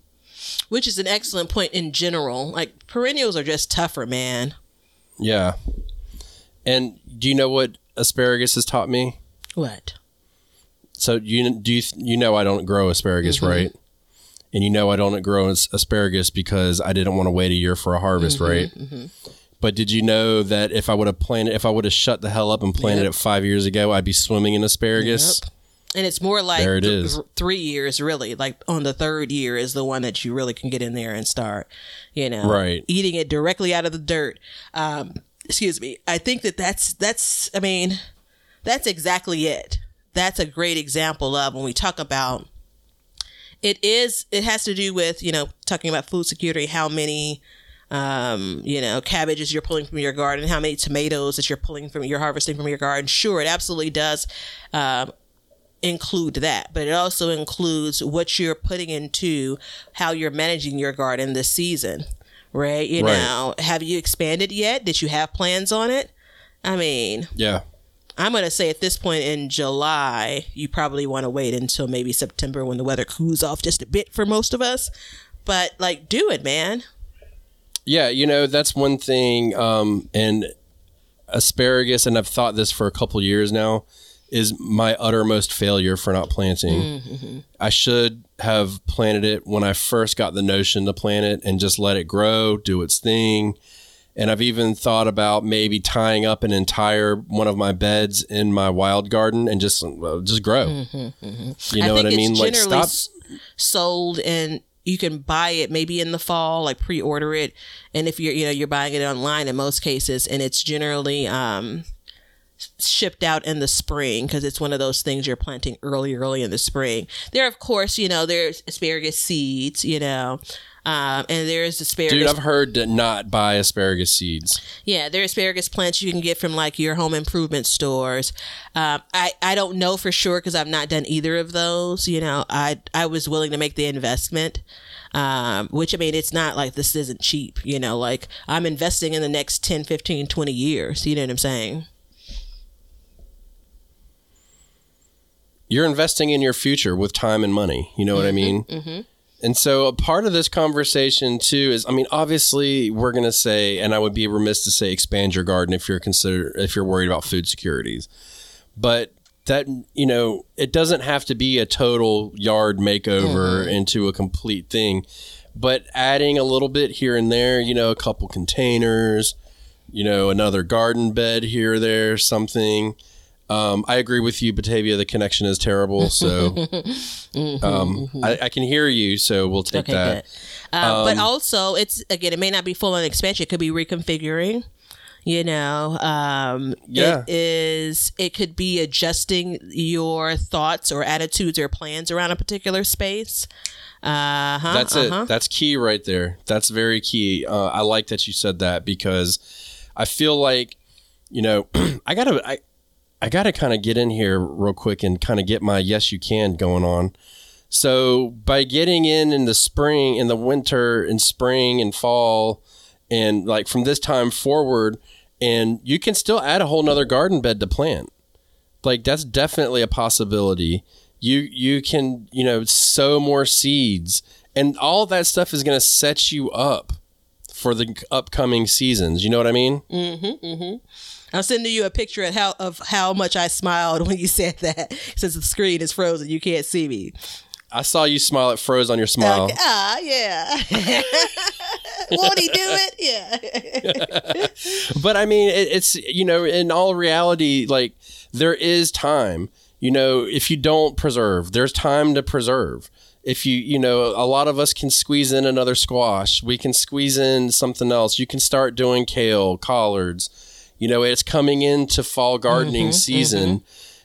which is an excellent point in general like perennials are just tougher man Yeah. And do you know what asparagus has taught me? what So you do you, you know I don't grow asparagus, right? And you know I don't grow as- asparagus because I didn't want to wait a year for a harvest, right? But did you know that if I would have planted, if I would have shut the hell up and planted Yep. it five years ago, I'd be swimming in asparagus? Yep. and it's more like There it th- is. th- three years really like on the third year is the one that you really can get in there and start you know Right. eating it directly out of the dirt um excuse me i think that that's that's i mean that's exactly it that's a great example of when we talk about it is it has to do with you know talking about food security how many um, you know, cabbages you're pulling from your garden, how many tomatoes that you're pulling from, you're harvesting from your garden. Sure, it absolutely does um, include that, but it also includes what you're putting into how you're managing your garden this season, right? You Right. know, have you expanded yet? Did you have plans on it? I mean, Yeah. I'm going to say at this point in July, you probably want to wait until maybe September when the weather cools off just a bit for most of us. But like, do it, man. Yeah, you know, that's one thing. Um, and asparagus, and I've thought this for a couple years now, is my uttermost failure for not planting. I should have planted it when I first got the notion to plant it and just let it grow, do its thing. And I've even thought about maybe tying up an entire one of my beds in my wild garden and just well, just grow. You know what I mean? Like generally stop. sold and you can buy it maybe in the fall, like pre-order it. And if you're, you know, you're buying it online in most cases, and it's generally um, shipped out in the spring because it's one of those things you're planting early, early in the spring. There, of course, you know, there's asparagus seeds, you know, um, and there's asparagus. Dude, I've heard to not buy asparagus seeds. Yeah, there are asparagus plants you can get from like your home improvement stores. Um, I I don't know for sure because I've not done either of those. You know, I I was willing to make the investment. Um, which I mean, it's not like this isn't cheap, you know, like I'm investing in the next 10, 15, 20 years. You know what I'm saying? you're investing in your future with time and money. You know what I mean? Mm-hmm. And so a part of this conversation too is, I mean, obviously we're going to say, and I would be remiss to say, expand your garden if you're consider if you're worried about food securities, but that you know it doesn't have to be a total yard makeover mm-hmm. into a complete thing, but adding a little bit here and there, you know, a couple containers, you know, another garden bed here or there, something. Um, I agree with you, Batavia. The connection is terrible, so um, I, I can hear you. So we'll take Okay, that. Uh, but also, it's again, it may not be full on expansion. It could be reconfiguring. You know, um, Yeah. it is. It could be adjusting your thoughts or attitudes or plans around a particular space. Uh huh. That's it. That's key right there. That's very key. Uh, I like that you said that because I feel like, you know, I gotta, I, I gotta kind of get in here real quick and kind of get my yes you can going on. So by getting in in the spring, in the winter, and spring and fall, and like from this time forward, and you can still add a whole nother garden bed to plant. Like that's definitely a possibility. You you can you know sow more seeds, and all that stuff is going to set you up for the upcoming seasons. You know what I mean? Mm-hmm, mm-hmm. I'm sending you a picture of how of how much I smiled when you said that. Since the screen is frozen, you can't see me. I saw you smile. It froze on your smile. Okay. Ah, yeah. Won't he do it? Yeah. but I mean, it, it's you know, in all reality, like there is time. You know, if you don't preserve, there's time to preserve. if you you know a lot of us can squeeze in another squash we can squeeze in something else you can start doing kale collards you know it's coming into fall gardening Mm-hmm, season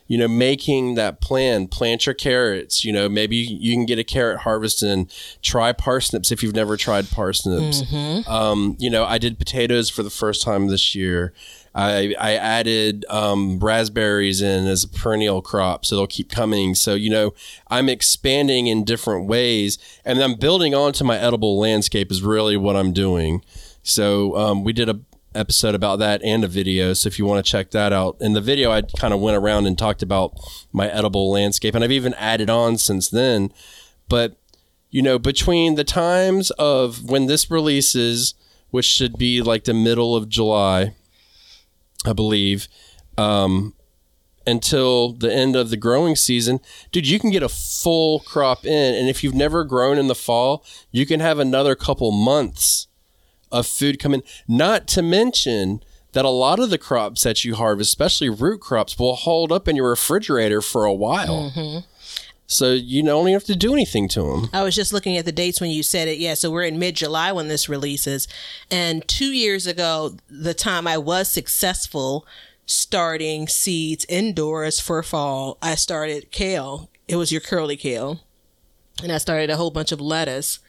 you know making that plan plant your carrots you know maybe you can get a carrot harvest and try parsnips if you've never tried parsnips Mm-hmm. um, you know i did potatoes for the first time this year I, I added um, raspberries in as a perennial crop, so they'll keep coming. So you know, I'm expanding in different ways, and I'm building onto my edible landscape. Is really what I'm doing. So um, we did a episode about that and a video. So if you want to check that out, in the video I kind of went around and talked about my edible landscape, and I've even added on since then. But you know, between the times of when this releases, which should be like the middle of July, I believe, um, until the end of the growing season, dude, you can get a full crop in. And if you've never grown in the fall, you can have another couple months of food come in. Not to mention that a lot of the crops that you harvest, especially root crops, will hold up in your refrigerator for a while. Mm-hmm. So you don't even have to do anything to them. I was just looking at the dates when you said it. Yeah, so we're in mid July when this releases. And two years ago, the time I was successful starting seeds indoors for fall, I started kale. It was your curly kale. And I started a whole bunch of lettuce.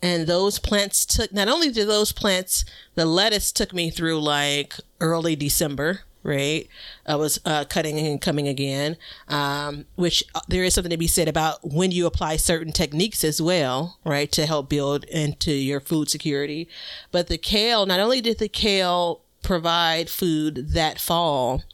And those plants took, not only did those plants, the lettuce took me through like early December, right? I was uh, cutting and coming again, um, which uh, there is something to be said about when you apply certain techniques as well, right, to help build into your food security. But the kale, not only did the kale provide food that fall,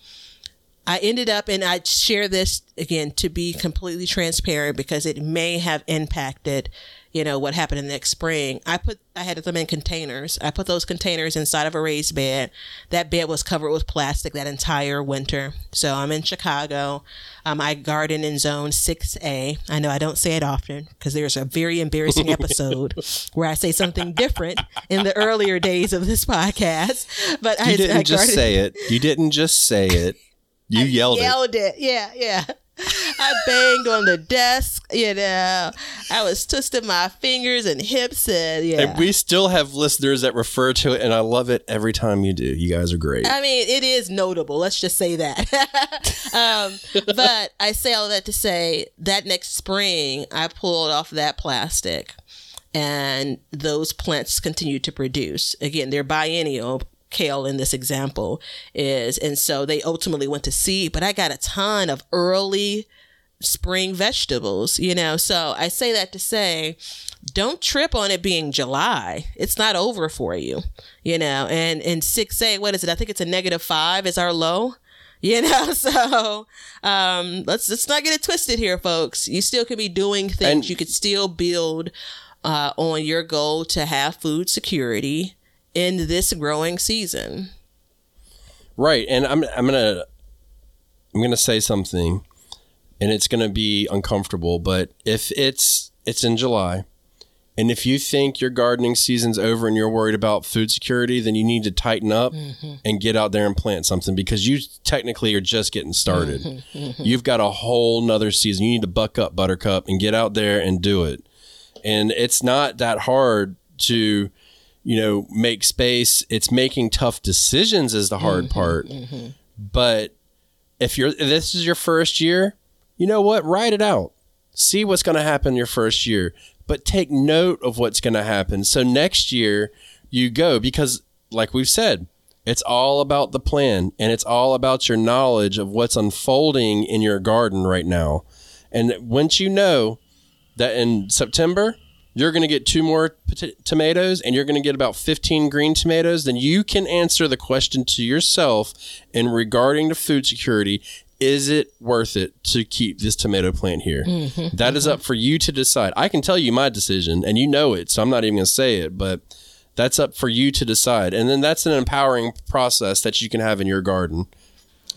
I ended up, and I share this again to be completely transparent because it may have impacted, you know, what happened in the next spring. I put, I had them in containers. I put those containers inside of a raised bed. That bed was covered with plastic that entire winter. So I'm in Chicago. Um, I garden in zone 6A. I know I don't say it often because there's a very embarrassing episode where I say something different in the earlier days of this podcast. But You I, didn't I just say it. You didn't just say it. You yelled it. yelled it. Yeah, yeah. I banged on the desk, you know. I was twisting my fingers and hips and yeah. And we still have listeners that refer to it, and I love it every time you do. You guys are great. I mean, it is notable. Let's just say that. um, but I say all that to say that next spring, I pulled off that plastic, and those plants continue to produce. Again, they're biennial. Kale in this example is, and so they ultimately went to seed. But I got a ton of early spring vegetables, you know. So I say that to say, don't trip on it being July. It's not over for you, you know. And in six A, what is it? I think it's a negative five is our low. You know, so um, let's let's not get it twisted here, folks. You still can be doing things. And- you could still build uh, on your goal to have food security in this growing season. Right, and I'm I'm gonna I'm gonna say something, and it's gonna be uncomfortable. But if it's it's in July, and if you think your gardening season's over and you're worried about food security, then you need to tighten up mm-hmm. and get out there and plant something because you technically are just getting started. Mm-hmm, mm-hmm. You've got a whole nother season. You need to buck up, Buttercup, and get out there and do it. And it's not that hard to you know, make space. It's making tough decisions is the hard mm-hmm, part. Mm-hmm. But if you're if this is your first year, you know what? Write it out. See what's going to happen your first year, but take note of what's going to happen. So next year you go because like we've said, it's all about the plan and it's all about your knowledge of what's unfolding in your garden right now. And once you know that in September you're going to get two more pot- tomatoes and you're going to get about 15 green tomatoes, then you can answer the question to yourself in regarding to food security is it worth it to keep this tomato plant here? Mm-hmm. That is up mm-hmm. for you to decide. I can tell you my decision and you know it, so I'm not even going to say it, but that's up for you to decide. And then that's an empowering process that you can have in your garden.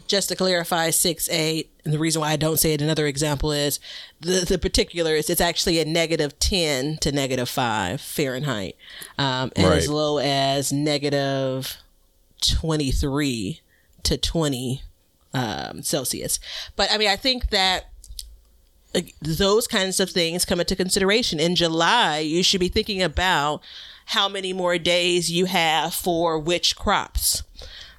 Just to clarify, six A, and the reason why I don't say it, another example is the the particulars. It's actually a negative ten to negative five Fahrenheit, um, and as low as negative twenty three to twenty um, Celsius. But I mean, I think that those kinds of things come into consideration. In July, you should be thinking about how many more days you have for which crops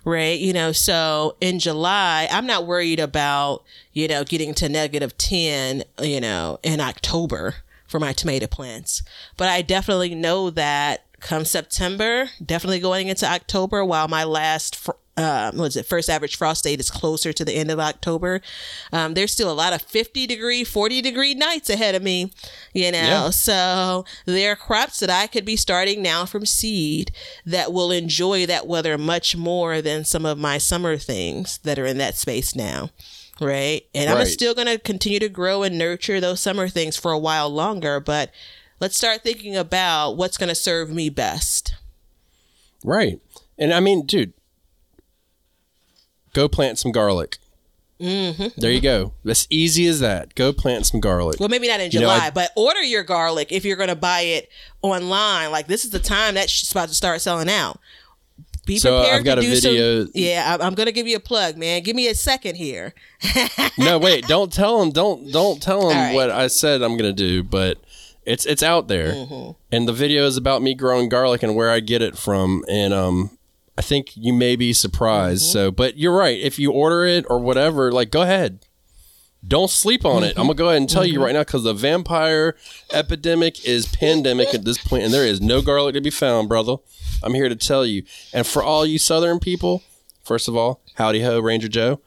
right? You know, so in July, I'm not worried about, you know, getting to negative 10, you know, in October for my tomato plants. But I definitely know that come September, definitely going into October, while my last fr- um, was it first average frost date is closer to the end of October. Um, there's still a lot of 50 degree, 40 degree nights ahead of me, you know. Yeah. So there are crops that I could be starting now from seed that will enjoy that weather much more than some of my summer things that are in that space now. Right. And I'm still going to continue to grow and nurture those summer things for a while longer, but let's start thinking about what's going to serve me best. Right. And I mean, dude, go plant some garlic. Mm-hmm. There you go. As easy as that. Go plant some garlic. Well, maybe not in You know, July, I- but order your garlic if you're going to buy it online. Like this is the time that's about to start selling out. Be So, prepared I've got to a do video- Some, yeah, I- I'm going to give you a plug, man. Give me a second here. no, wait. Don't tell them. Don't don't tell them right. what I said I'm gonna do. But it's it's out there, Mm-hmm. and the video is about me growing garlic and where I get it from. And um, I think you may be surprised. Mm-hmm. So, but you're right. If you order it or whatever, like go ahead. Don't sleep on it. I'm gonna mm-hmm. go ahead and tell you mm-hmm. right now because the vampire epidemic is pandemic at this point, and there is no garlic to be found, brother. I'm here to tell you. And for all you Southern people, first of all, howdy ho, Ranger Joe.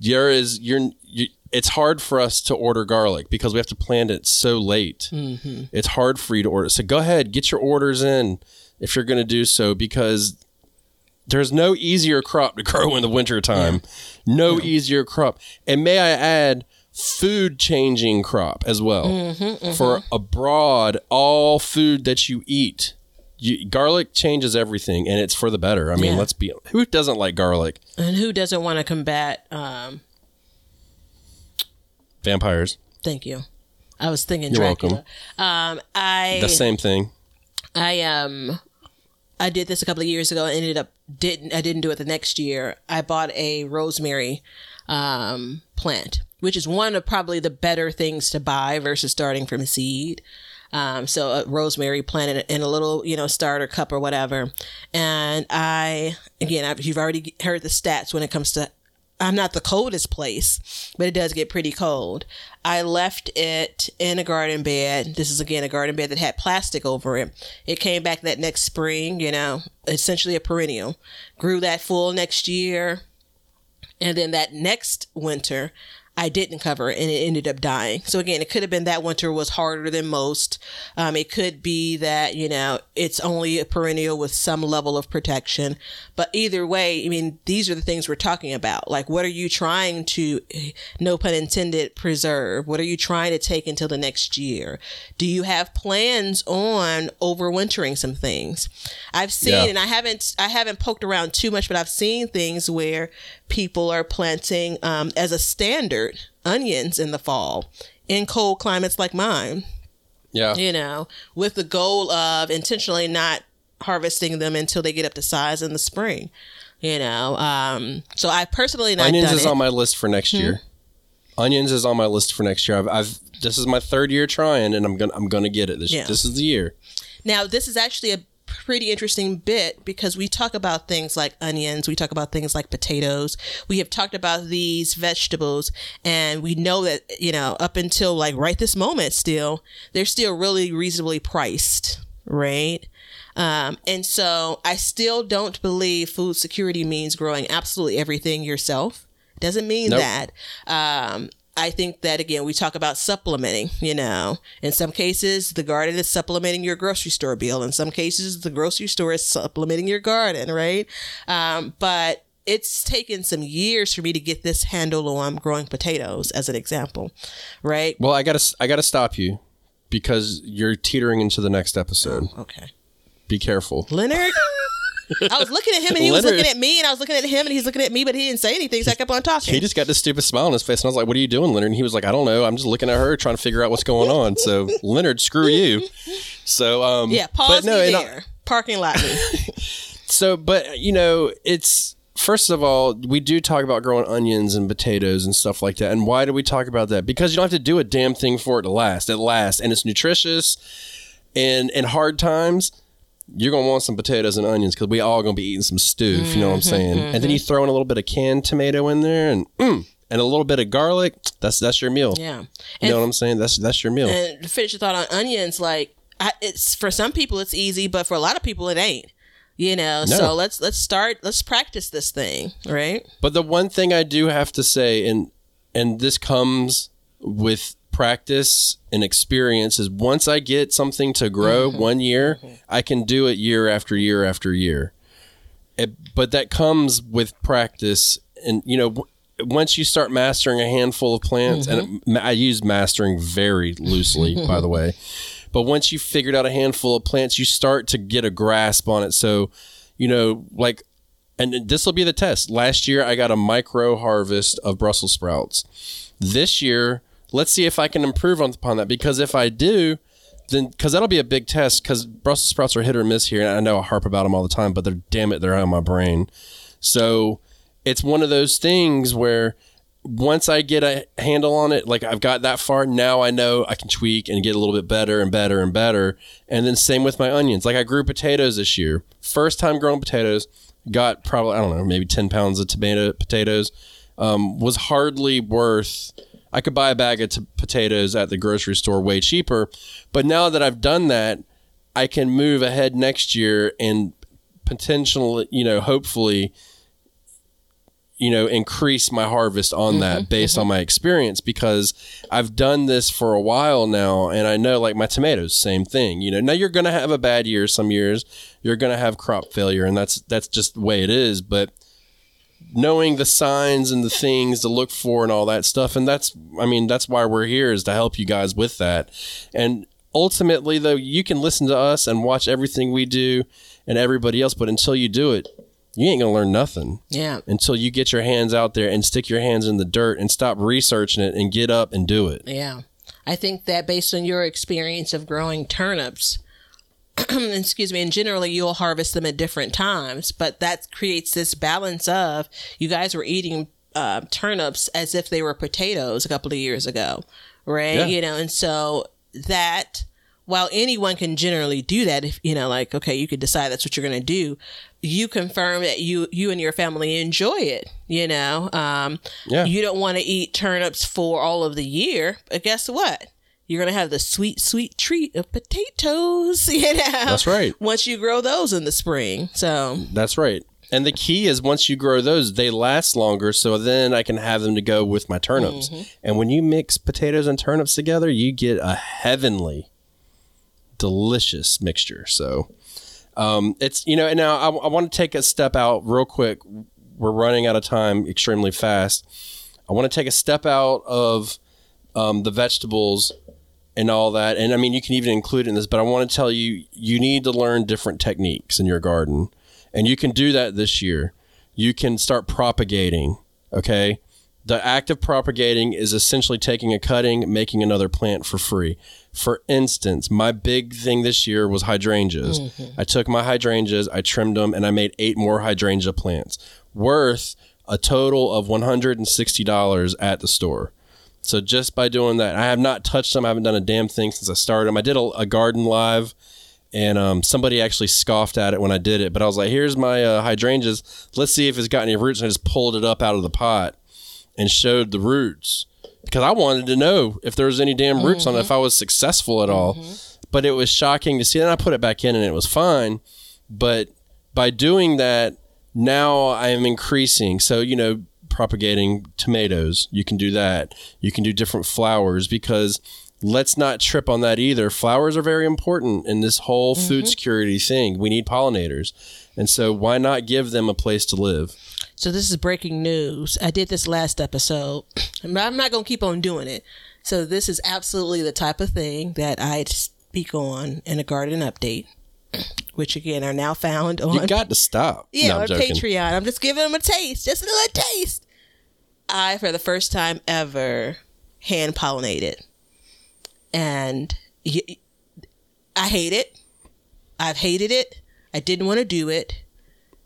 There is you're you, it's hard for us to order garlic because we have to plant it so late. Mm-hmm. It's hard for you to order. So go ahead, get your orders in if you're going to do so because there's no easier crop to grow in the wintertime. No easier crop. And may I add, food changing crop as well. For abroad, all food that you eat. You, garlic changes everything and it's for the better. I mean, Yeah. let's be who doesn't like garlic? And who doesn't want to combat? Um, Vampires. thank you. I was thinking You're Dracula. Um, I The same thing. I um I did this a couple of years ago and ended up didn't I didn't do it the next year. I bought a rosemary um plant, which is one of probably the better things to buy versus starting from seed. Um, so a rosemary planted in a little, you know, starter cup or whatever. And I, again, I've, you've already heard the stats when it comes to I'm not the coldest place, but it does get pretty cold. I left it in a garden bed. This is again a garden bed that had plastic over it. It came back that next spring, you know, essentially a perennial. Grew that full next year. And then that next winter, I didn't cover and it ended up dying. So again, it could have been that winter was harder than most. Um, it could be that, you know, it's only a perennial with some level of protection. But either way, I mean, these are the things we're talking about. Like, what are you trying to, no pun intended, preserve? What are you trying to take until the next year? Do you have plans on overwintering some things? I've seen, Yeah. and I haven't, I haven't poked around too much, but I've seen things where people are planting um, as a standard onions in the fall in cold climates like mine Yeah. you know with the goal of intentionally not harvesting them until they get up to size in the spring you know um so i personally not Onions is it. on my list for next year. Onions is on my list for next year. I've, I've this is my third year trying, and I'm gonna I'm gonna get it. This Yeah. this is the year. Now, this is actually a pretty interesting bit because we talk about things like onions, we talk about things like potatoes. We have talked about these vegetables, and we know that, you know, up until like right this moment, still, they're still really reasonably priced, right? Um, and so I still don't believe food security means growing absolutely everything yourself. Doesn't mean Nope. that. Um, I think that again, we talk about supplementing, you know, in some cases, the garden is supplementing your grocery store bill. In some cases, the grocery store is supplementing your garden, right? Um, but it's taken some years for me to get this handle on growing potatoes as an example, right? Well, I gotta I gotta stop you because you're teetering into the next episode. Okay. Be careful. Leonard? I was looking at him and he was looking at me and I was looking at him and he's looking at me, but he didn't say anything, so I kept on talking. He just got this stupid smile on his face, and I was like, "What are you doing, Leonard?" And he was like, "I don't know. I'm just looking at her, trying to figure out what's going on." So, Leonard, screw you. So, um, yeah, but pause no, me and I- Parking lot me. so but you know it's first of all, we do talk about growing onions and potatoes and stuff like that. And why do we talk about that? Because you don't have to do a damn thing for it to last. It lasts and it's nutritious. And in hard times, you're gonna want some potatoes and onions because we all gonna be eating some stew. If you know what I'm saying. And then you throw in a little bit of canned tomato in there and mm, and a little bit of garlic. That's that's your meal. Yeah. You And, know what I'm saying? That's that's your meal. and to finish your thought on onions, like I, it's for some people it's easy, but for a lot of people it ain't. You know, No. so let's let's start. Let's practice this thing, right? But the one thing I do have to say, and and this comes with practice and experience, is once I get something to grow mm-hmm. one year, mm-hmm. I can do it year after year after year. It, but that comes with practice, and you know. w- Once you start mastering a handful of plants, and mm-hmm. it- I use mastering very loosely, by the way, but once you've figured out a handful of plants, you start to get a grasp on it. So, you know, like and this will be the test. Last year, I got a micro harvest of Brussels sprouts. This year, let's see if I can improve on- upon that. Because if I do, then because that'll be a big test. Because Brussels sprouts are hit or miss here, and I know I harp about them all the time, but they're damn it, they're out of my brain. So it's one of those things where once I get a handle on it, like I've got that far, now I know I can tweak and get a little bit better and better and better. And then same with my onions. Like I grew potatoes this year. First time growing potatoes, got probably, I don't know, maybe 10 pounds of tomato potatoes. Um, was hardly worth, I could buy a bag of t- potatoes at the grocery store way cheaper. But now that I've done that, I can move ahead next year and potentially, you know, hopefully you know increase my harvest on that mm-hmm. based on my mm-hmm. experience because I've done this for a while now and I know like my tomatoes same thing you know now you're going to have a bad year some years you're going to have crop failure and that's that's just the way it is but knowing the signs and the things to look for and all that stuff and that's I mean that's why we're here is to help you guys with that and ultimately though you can listen to us and watch everything we do and everybody else but until you do it you ain't going to learn nothing Yeah. until you get your hands out there and stick your hands in the dirt and stop researching it and get up and do it. Yeah. I think that based on your experience of growing turnips, excuse me, and generally you'll harvest them at different times, but that creates this balance of you guys were eating uh, turnips as if they were potatoes a couple of years ago, right? Yeah. You know, and so that while anyone can generally do that, if you know, like okay, you could decide that's what you're going to do. You confirm that you you and your family enjoy it. You know, um, Yeah. you don't want to eat turnips for all of the year, but guess what? You're gonna have the sweet, sweet treat of potatoes. You know, That's right. Once you grow those in the spring, so That's right. And the key is once you grow those, they last longer. So then I can have them to go with my turnips. And when you mix potatoes and turnips together, you get a heavenly, delicious mixture. So um, it's, you know, and now I, I want to take a step out real quick. We're running out of time extremely fast. I want to take a step out of um, the vegetables and all that. And I mean, you can even include it in this, but I want to tell you, you need to learn different techniques in your garden. And you can do that this year. You can start propagating, okay? The act of propagating is essentially taking a cutting, making another plant for free. For instance, my big thing this year was hydrangeas. Mm-hmm. I took my hydrangeas, I trimmed them, and I made eight more hydrangea plants worth a total of $160 at the store. So just by doing that, I have not touched them. I haven't done a damn thing since I started them. I did a, a garden live, and um, somebody actually scoffed at it when I did it. But I was like, "Here's my uh, hydrangeas. Let's see if it's got any roots." And I just pulled it up out of the pot and showed the roots because I wanted to know if there was any damn roots on it, if I was successful at all. But it was shocking to see. And I put it back in, and it was fine. But by doing that, now I am increasing. So you know, propagating tomatoes, you can do that. You can do different flowers because let's not trip on that either. Flowers are very important in this whole food mm-hmm. security thing. We need pollinators. And so why not give them a place to live? So this is breaking news. I did this last episode. but I'm not going to keep on doing it. So this is absolutely the type of thing that I speak on in a garden update, which again are now found on You got to stop. yeah No, I'm on. Patreon. I'm just giving them a taste, just a little taste. I, for the first time ever, hand pollinated, and y- I hate it. I've hated it. I didn't want to do it.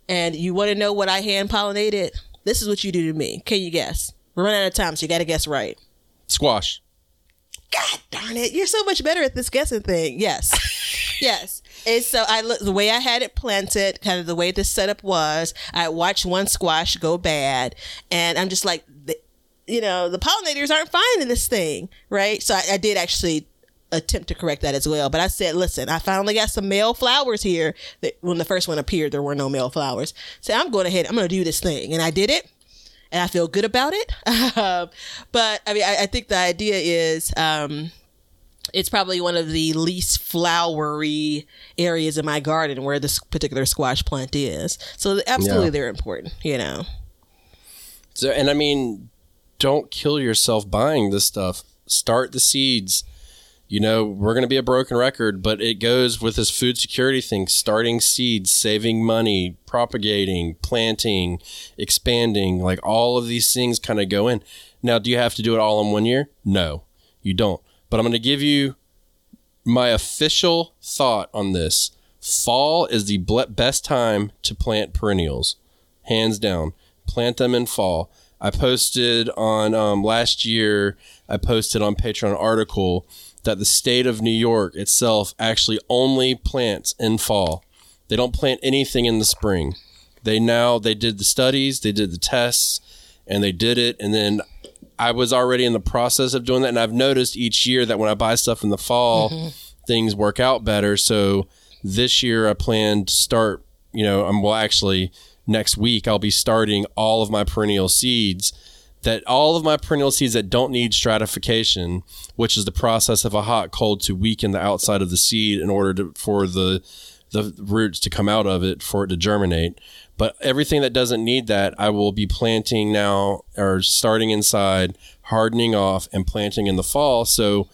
And you want to know what I hand pollinated? This is what you do to me. Can you guess? We're running out of time, so you got to guess right. Squash. God darn it. You're so much better at this guessing thing. Yes. yes. And so I look the way I had it planted, kind of the way this setup was, I watched one squash go bad and I'm just like, the, you know, the pollinators aren't finding this thing. Right. So I, I did actually attempt to correct that as well. But I said, listen, I finally got some male flowers here. That when the first one appeared, there were no male flowers. So I'm going ahead, I'm going to do this thing. And I did it and I feel good about it. but I mean, I, I, think the idea is um, it's probably one of the least flowery areas in my garden where this particular squash plant is. So absolutely, yeah. they're important. You know. So and I mean, don't kill yourself buying this stuff. Start the seeds you know, we're going to be a broken record, but it goes with this food security thing starting seeds, saving money, propagating, planting, expanding like all of these things kind of go in. Now, do you have to do it all in one year? No, you don't. But I'm going to give you my official thought on this. Fall is the best time to plant perennials, hands down. Plant them in fall. I posted on um, last year, I posted on Patreon article that the state of New York itself actually only plants in fall. They don't plant anything in the spring. They now they did the studies, they did the tests, and they did it. And then I was already in the process of doing that, and I've noticed each year that when I buy stuff in the fall, mm-hmm. things work out better. So this year I plan to start. You know, I'm well actually next week I'll be starting all of my perennial seeds that all of my perennial seeds that don't need stratification, which is the process of a hot cold to weaken the outside of the seed in order to, for the the roots to come out of it for it to germinate. But everything that doesn't need that, I will be planting now or starting inside, hardening off, and planting in the fall. So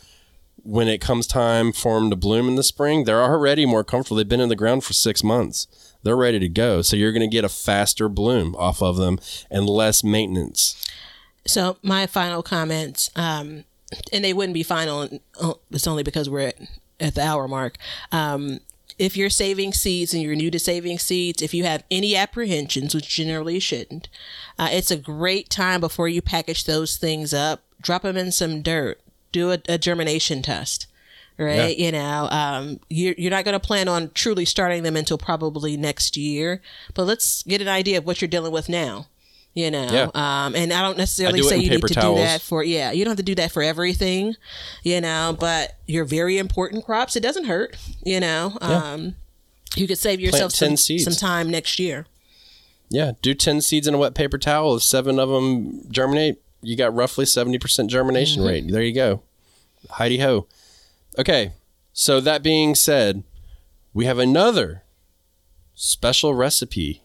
when it comes time for them to bloom in the spring, they're already more comfortable. They've been in the ground for six months. They're ready to go. So you're going to get a faster bloom off of them and less maintenance. So my final comments, um, and they wouldn't be final. Oh, it's only because we're at, at the hour mark. Um, if you're saving seeds and you're new to saving seeds, if you have any apprehensions, which generally shouldn't, uh, it's a great time before you package those things up. Drop them in some dirt. Do a, a germination test right? Yeah. You know, um, you're, you're not going to plan on truly starting them until probably next year, but let's get an idea of what you're dealing with now you know yeah. um, and i don't necessarily I do say you need to towels. do that for yeah you don't have to do that for everything you know but your very important crops it doesn't hurt you know yeah. um, you could save yourself some, some, time next year yeah do 10 seeds in a wet paper towel if seven of them germinate you got roughly 70% germination mm-hmm. rate there you go heidi ho okay so that being said we have another special recipe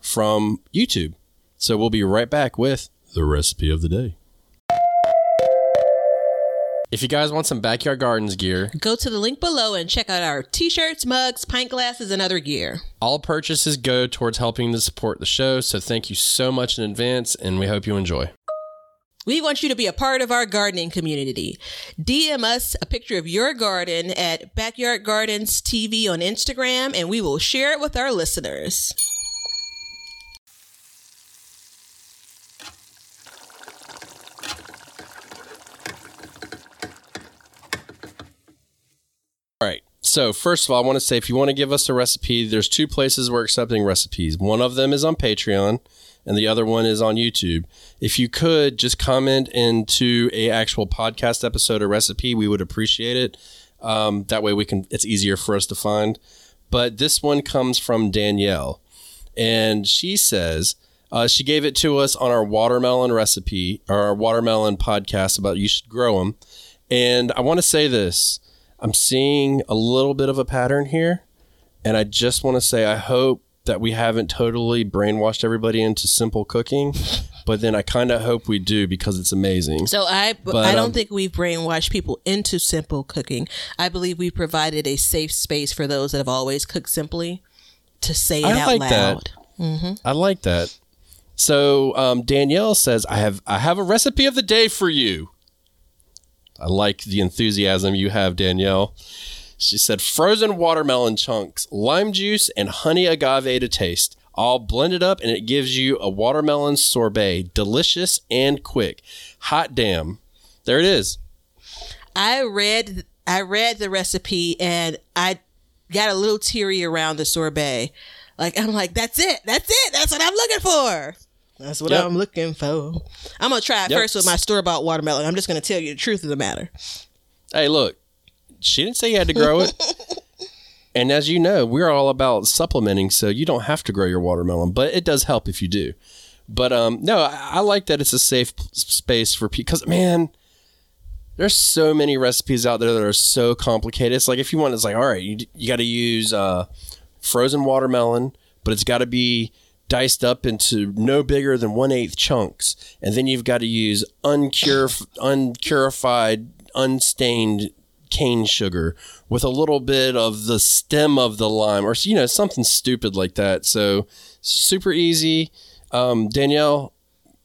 from youtube so we'll be right back with the recipe of the day. If you guys want some backyard gardens gear, go to the link below and check out our t-shirts, mugs, pint glasses, and other gear. All purchases go towards helping to support the show, so thank you so much in advance, and we hope you enjoy. We want you to be a part of our gardening community. DM us a picture of your garden at Backyard Gardens TV on Instagram, and we will share it with our listeners. All right. So, first of all, I want to say if you want to give us a recipe, there's two places we're accepting recipes. One of them is on Patreon, and the other one is on YouTube. If you could just comment into a actual podcast episode or recipe, we would appreciate it. Um, that way, we can. It's easier for us to find. But this one comes from Danielle, and she says uh, she gave it to us on our watermelon recipe or our watermelon podcast about you should grow them. And I want to say this I'm seeing a little bit of a pattern here. And I just want to say, I hope that we haven't totally brainwashed everybody into simple cooking. But then I kind of hope we do because it's amazing. So I, but, I don't um, think we've brainwashed people into simple cooking. I believe we've provided a safe space for those that have always cooked simply to say it I out like loud. That. Mm-hmm. I like that. So um, Danielle says, "I have I have a recipe of the day for you." I like the enthusiasm you have, Danielle. She said frozen watermelon chunks, lime juice, and honey agave to taste. all blended up, and it gives you a watermelon sorbet, delicious and quick. Hot damn! There it is. I read I read the recipe and I got a little teary around the sorbet. Like I'm like, that's it, that's it, that's what I'm looking for. That's what Yep. I'm looking for. I'm gonna try it Yep. first with my store bought watermelon. I'm just gonna tell you the truth of the matter. Hey, look, she didn't say you had to grow it. and as you know, we're all about supplementing, so you don't have to grow your watermelon, but it does help if you do. But um, no, I, I like that it's a safe space for people because man, there's so many recipes out there that are so complicated. It's like if you want, it's like all right, you you got to use uh, frozen watermelon, but it's got to be diced up into no bigger than one eighth chunks, and then you've got to use uncure uncurified, unstained cane sugar with a little bit of the stem of the lime, or you know something stupid like that. So super easy. Um, Danielle,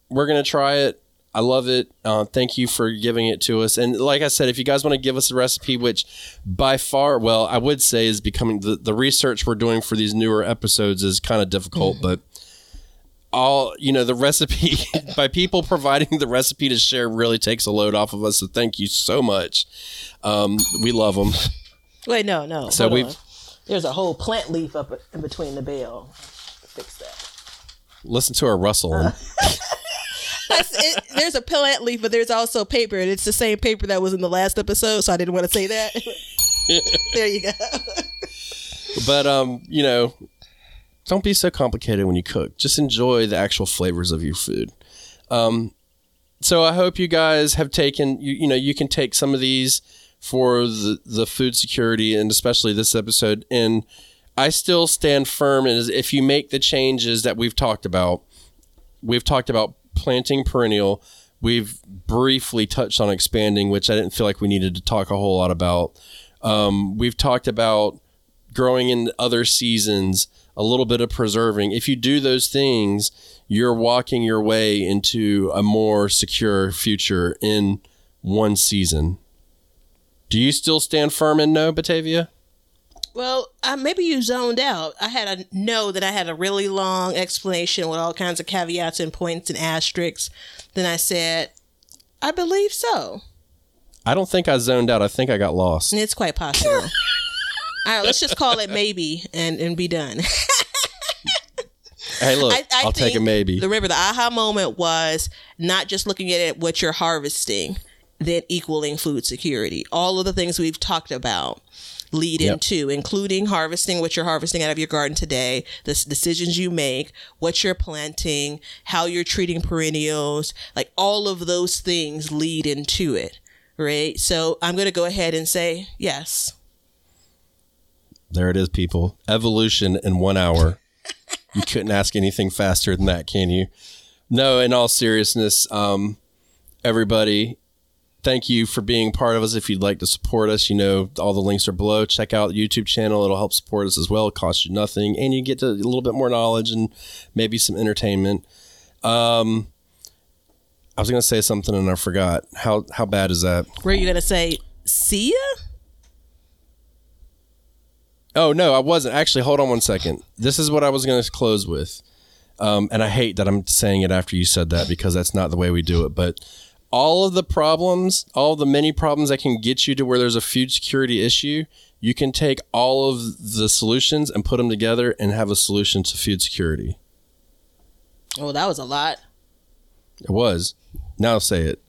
we're gonna try it. I love it. Uh, thank you for giving it to us. And like I said, if you guys want to give us a recipe, which by far, well, I would say is becoming the, the research we're doing for these newer episodes is kind of difficult, but all you know, the recipe by people providing the recipe to share really takes a load off of us. So thank you so much. Um, we love them. Wait, no, no. So we've- on. there's a whole plant leaf up in between the bell. Fix that. Listen to her rustling. That's- it- there's a plant leaf, but there's also paper, and it's the same paper that was in the last episode. So I didn't want to say that. there you go. but um, you know, don't be so complicated when you cook. Just enjoy the actual flavors of your food. Um, so I hope you guys have taken you you know you can take some of these for the the food security and especially this episode and I still stand firm as if you make the changes that we've talked about. We've talked about planting perennial. We've briefly touched on expanding, which I didn't feel like we needed to talk a whole lot about. Um, we've talked about growing in other seasons, a little bit of preserving. If you do those things, you're walking your way into a more secure future in one season. Do you still stand firm in no, Batavia? Well, uh, maybe you zoned out. I had a know that I had a really long explanation with all kinds of caveats and points and asterisks. Then I said, I believe so. I don't think I zoned out. I think I got lost. And it's quite possible. all right, let's just call it maybe and, and be done. Hey, look, I, will take a maybe. Remember, the aha moment was not just looking at it, what you're harvesting, then equaling food security. All of the things we've talked about lead Yep. into, including harvesting what you're harvesting out of your garden today, the s- decisions you make, what you're planting, how you're treating perennials, like all of those things lead into it, right? So I'm going to go ahead and say yes. There it is, people. Evolution in one hour. you couldn't ask anything faster than that, can you? No, in all seriousness, um, everybody, thank you for being part of us. If you'd like to support us, you know, all the links are below. Check out the YouTube channel. It'll help support us as well. It costs you nothing. And you get to, a little bit more knowledge and maybe some entertainment. Um, I was going to say something and I forgot. How, how bad is that? Were you going to say, see ya? Oh no, I wasn't actually. Hold on one second. This is what I was going to close with, um, and I hate that I'm saying it after you said that because that's not the way we do it. But all of the problems, all the many problems that can get you to where there's a food security issue, you can take all of the solutions and put them together and have a solution to food security. Oh, that was a lot. It was. Now say it.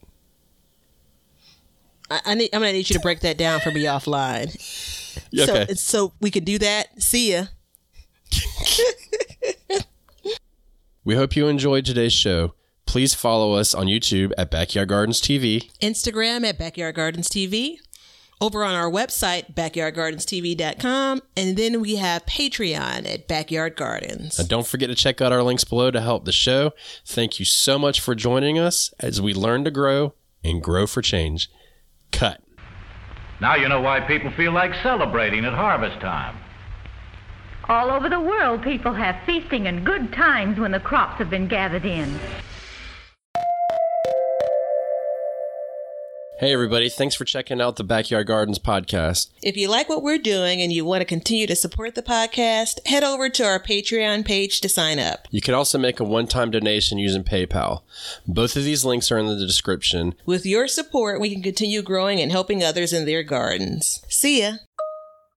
I, I need, I'm gonna need you to break that down for me offline. Yeah, So, okay. so we can do that. See ya. We hope you enjoyed today's show. Please follow us on YouTube at Backyard Gardens TV. Instagram at Backyard Gardens TV. Over on our website, backyardgardenstv.com. And then we have Patreon at Backyard Gardens. And don't forget to check out our links below to help the show. Thank you so much for joining us as we learn to grow and grow for change. Cut. Now you know why people feel like celebrating at harvest time. All over the world, people have feasting and good times when the crops have been gathered in. Hey, everybody. Thanks for checking out the Backyard Gardens podcast. If you like what we're doing and you want to continue to support the podcast, head over to our Patreon page to sign up. You can also make a one time donation using PayPal. Both of these links are in the description. With your support, we can continue growing and helping others in their gardens. See ya.